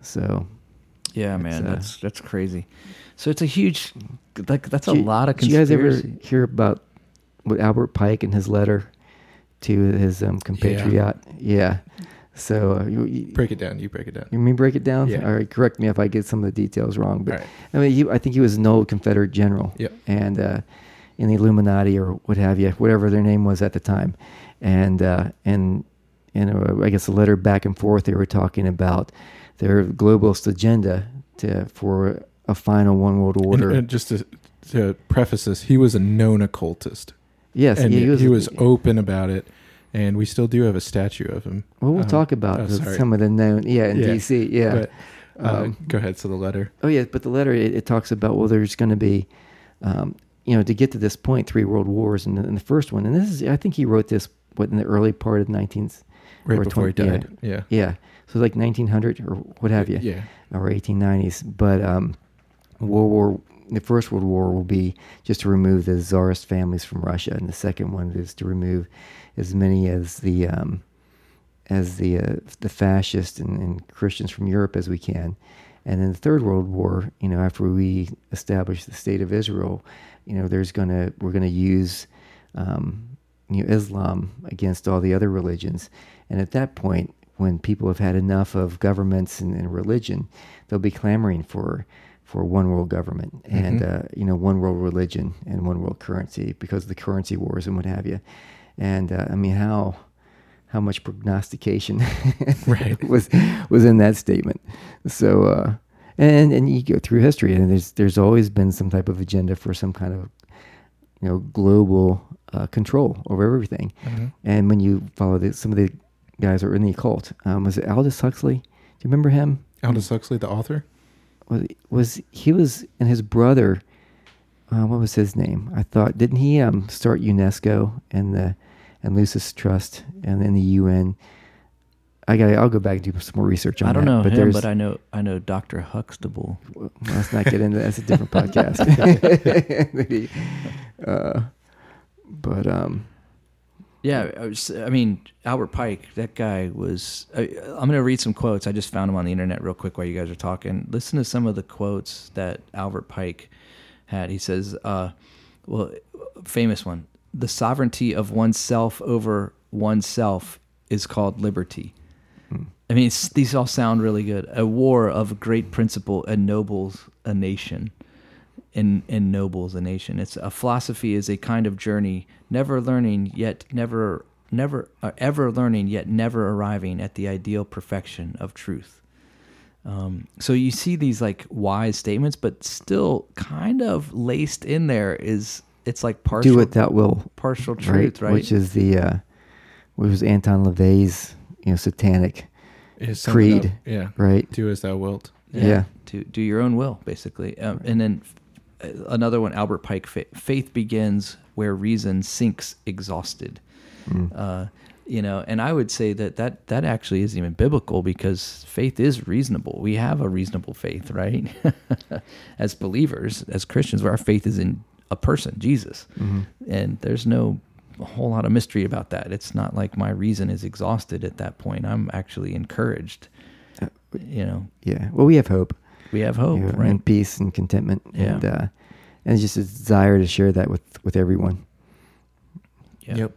So Yeah, man, uh, that's that's crazy. So it's a huge, like that's a you- lot of Did you guys ever hear about what Albert Pike in his letter to his um, compatriot? Yeah. So uh, you, you, break it down. You break it down. you mean break it down? Yeah. All right. Correct me if I get some of the details wrong. But All right. I mean, he, I think he was an old Confederate general. Yep. And uh, in the Illuminati or what have you, whatever their name was at the time, and uh, and and uh, I guess a letter back and forth. They were talking about their globalist agenda to for a final one world order. and just to, to preface this, he was a known occultist, yes, and he was. he was open about it. And we still do have a statue of him. Well, we'll Um, talk about oh, some of the known, yeah, in Yeah. DC, yeah. But, uh, Um, go ahead. So the letter. oh, yeah, but the letter it, it talks about well, there's going to be, um, you know, to get to this point, three world wars, and the, and the first one, and this is, I think he wrote this what in the early part of the 19th, Right or before he 20 yeah. died. Yeah. yeah, so like 1900 or what have you, Yeah. or 1890s. But um, World War, the first World War will be just to remove the czarist families from Russia, and the second one is to remove as many as the um, as the uh, the fascists and, and Christians from Europe as we can. And then the Third World War, you know, after we establish the state of Israel, you know, there's gonna we're gonna use um, you know Islam against all the other religions, and at that point, when people have had enough of governments and, and religion, they'll be clamoring for for one world government and uh, you know one world religion and one world currency because of the currency wars and what have you. And uh, I mean, how how much prognostication [LAUGHS] Right. was was in that statement. So uh, and and you go through history, and there's there's always been some type of agenda for some kind of you know global uh, control over everything. And when you follow the, some of the guys that are in the occult, um, was it Aldous Huxley? Do you remember him? Aldous Huxley, the author. Was was he was and his brother? Uh, what was his name? I thought didn't he um, start UNESCO and the and Lucis Trust and then the UN? I got. I'll go back and do some more research on I don't that, know him, there's- but I know I know Doctor Huxtable. well, let's not get into that. That's a different [LAUGHS] podcast. [LAUGHS] Uh, but um, Yeah, I, was, I mean Albert Pike. That guy was. I, I'm going to read some quotes. I just found them on the internet real quick while you guys are talking. Listen to some of the quotes that Albert Pike had. He says, uh, "Well, famous one: the sovereignty of oneself over oneself is called liberty." I mean, these all sound really good. A war of great principle ennobles a nation. En- ennobles a nation. It's a philosophy is a kind of journey, never learning yet never never uh, ever learning yet never arriving at the ideal perfection of truth. Um, so you see these like wise statements, but still kind of laced in there is it's like partial Do what thou will, partial truth, right? Which is the uh, what was Anton LaVey's you know satanic Is sum it creed, Yeah. right? Do as thou wilt. Yeah. to do your own will basically um, and then uh, another one albert pike faith begins where reason sinks exhausted Mm. uh, you know and i would say that, that that actually isn't even biblical because faith is reasonable we have a reasonable faith right [LAUGHS] as believers as christians where our faith is in a person jesus Mm-hmm. and there's no a whole lot of mystery about that it's not like my reason is exhausted at that point i'm actually encouraged Uh, you know Yeah. Well, we have hope, we have hope you know, right and peace and contentment, Yeah. and uh, and just a desire to share that with with everyone. Yeah. Yep.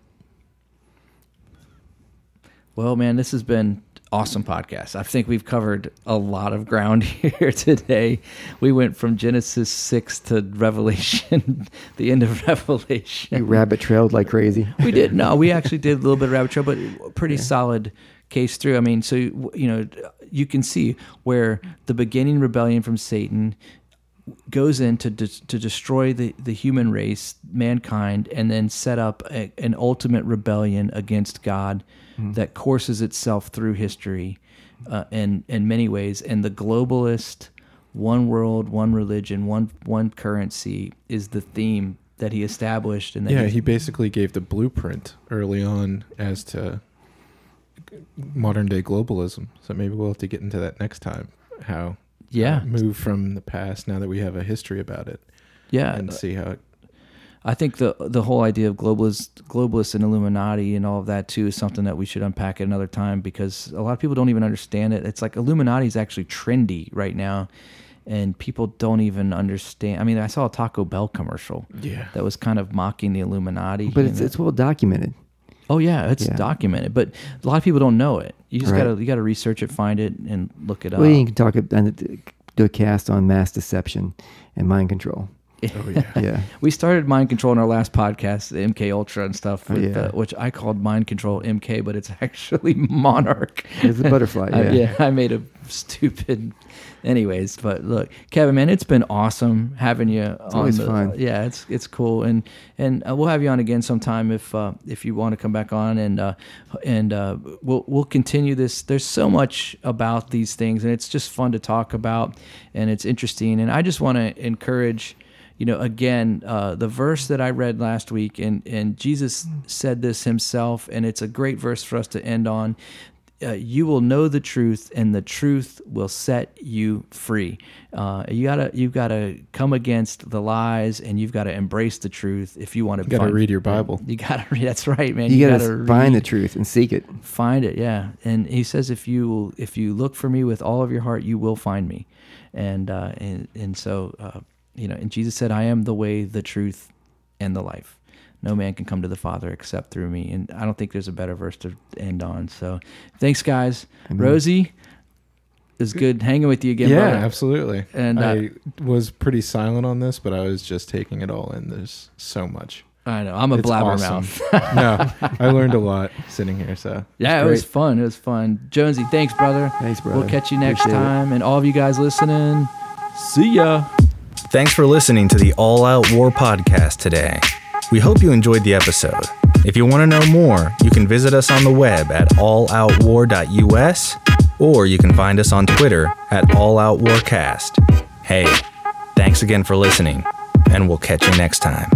Well, man, this has been awesome podcast. I think we've covered a lot of ground [LAUGHS] here today. We went from Genesis 6 to Revelation, [LAUGHS] the end of [LAUGHS] Revelation. You rabbit trailed like crazy. We did. No, we actually did a little bit of rabbit trail, but pretty solid case through. I mean, so, you know, you can see where the beginning rebellion from Satan goes in to, de- to destroy the, the human race, mankind, and then set up a, an ultimate rebellion against God that courses itself through history uh, in, in many ways. And the globalist, one world, one religion, one, one currency is the theme that he established. And that Yeah, he- he basically gave the blueprint early on as to modern day globalism. So maybe we'll have to get into that next time. How yeah, uh, move from the past now that we have a history about it yeah. and see how it I think the the whole idea of globalist, globalists and Illuminati and all of that too is something that we should unpack at another time because a lot of people don't even understand it. It's like Illuminati is actually trendy right now, and people don't even understand. I mean, I saw a Taco Bell commercial Yeah. that was kind of mocking the Illuminati. But it's that- it's well documented. oh yeah, it's Yeah. documented, but a lot of people don't know it. You just Right. gotta you gotta research it, find it, and look it Well, up. you can talk ab- and uh, do a cast on mass deception and mind control. Oh yeah. [LAUGHS] Yeah. We started mind control in our last podcast, the MK Ultra and stuff, Oh, with, yeah. uh, which I called mind control MK, but it's [LAUGHS] actually Monarch. It's a butterfly. [LAUGHS] I- Yeah. yeah, I made a stupid. Anyways, but look, Kevin, man, it's been awesome having you. on always the, fun. Yeah, it's it's cool, and and uh, we'll have you on again sometime if uh, if you want to come back on, and uh, and uh, we'll we'll continue this. There's so much about these things, and it's just fun to talk about, and it's interesting, and I just want to encourage you know again uh, the verse that i read last week and and jesus said this himself and it's a great verse for us to end on. Uh, you will know the truth and the truth will set you free. Uh, you gotta you've gotta come against the lies and you've gotta embrace the truth if you want to You gotta read your Bible. you gotta read [LAUGHS] that's right man. You, gotta, read find the truth and seek it. find it yeah. And he says if you if you look for me with all of your heart you will find me. And uh and and so uh you know and jesus said i am the way the truth and the life no man can come to the father except through me and i don't think there's a better verse to end on so thanks guys Amen. Rosey it was good hanging with you again yeah, brother. absolutely. And, uh, I was pretty silent on this, but I was just taking it all in. There's so much. i know i'm a blabbermouth awesome. [LAUGHS] no, I learned a lot sitting here. So yeah it it's was fun it was fun jonesy thanks brother Thanks, brother. we'll catch you next Appreciate it. time and all of you guys listening see ya Thanks for listening to the All Out War podcast today. We hope you enjoyed the episode. If you want to know more, you can visit us on the web at alloutwar.us or you can find us on Twitter at alloutwarcast. Hey, thanks again for listening, and we'll catch you next time.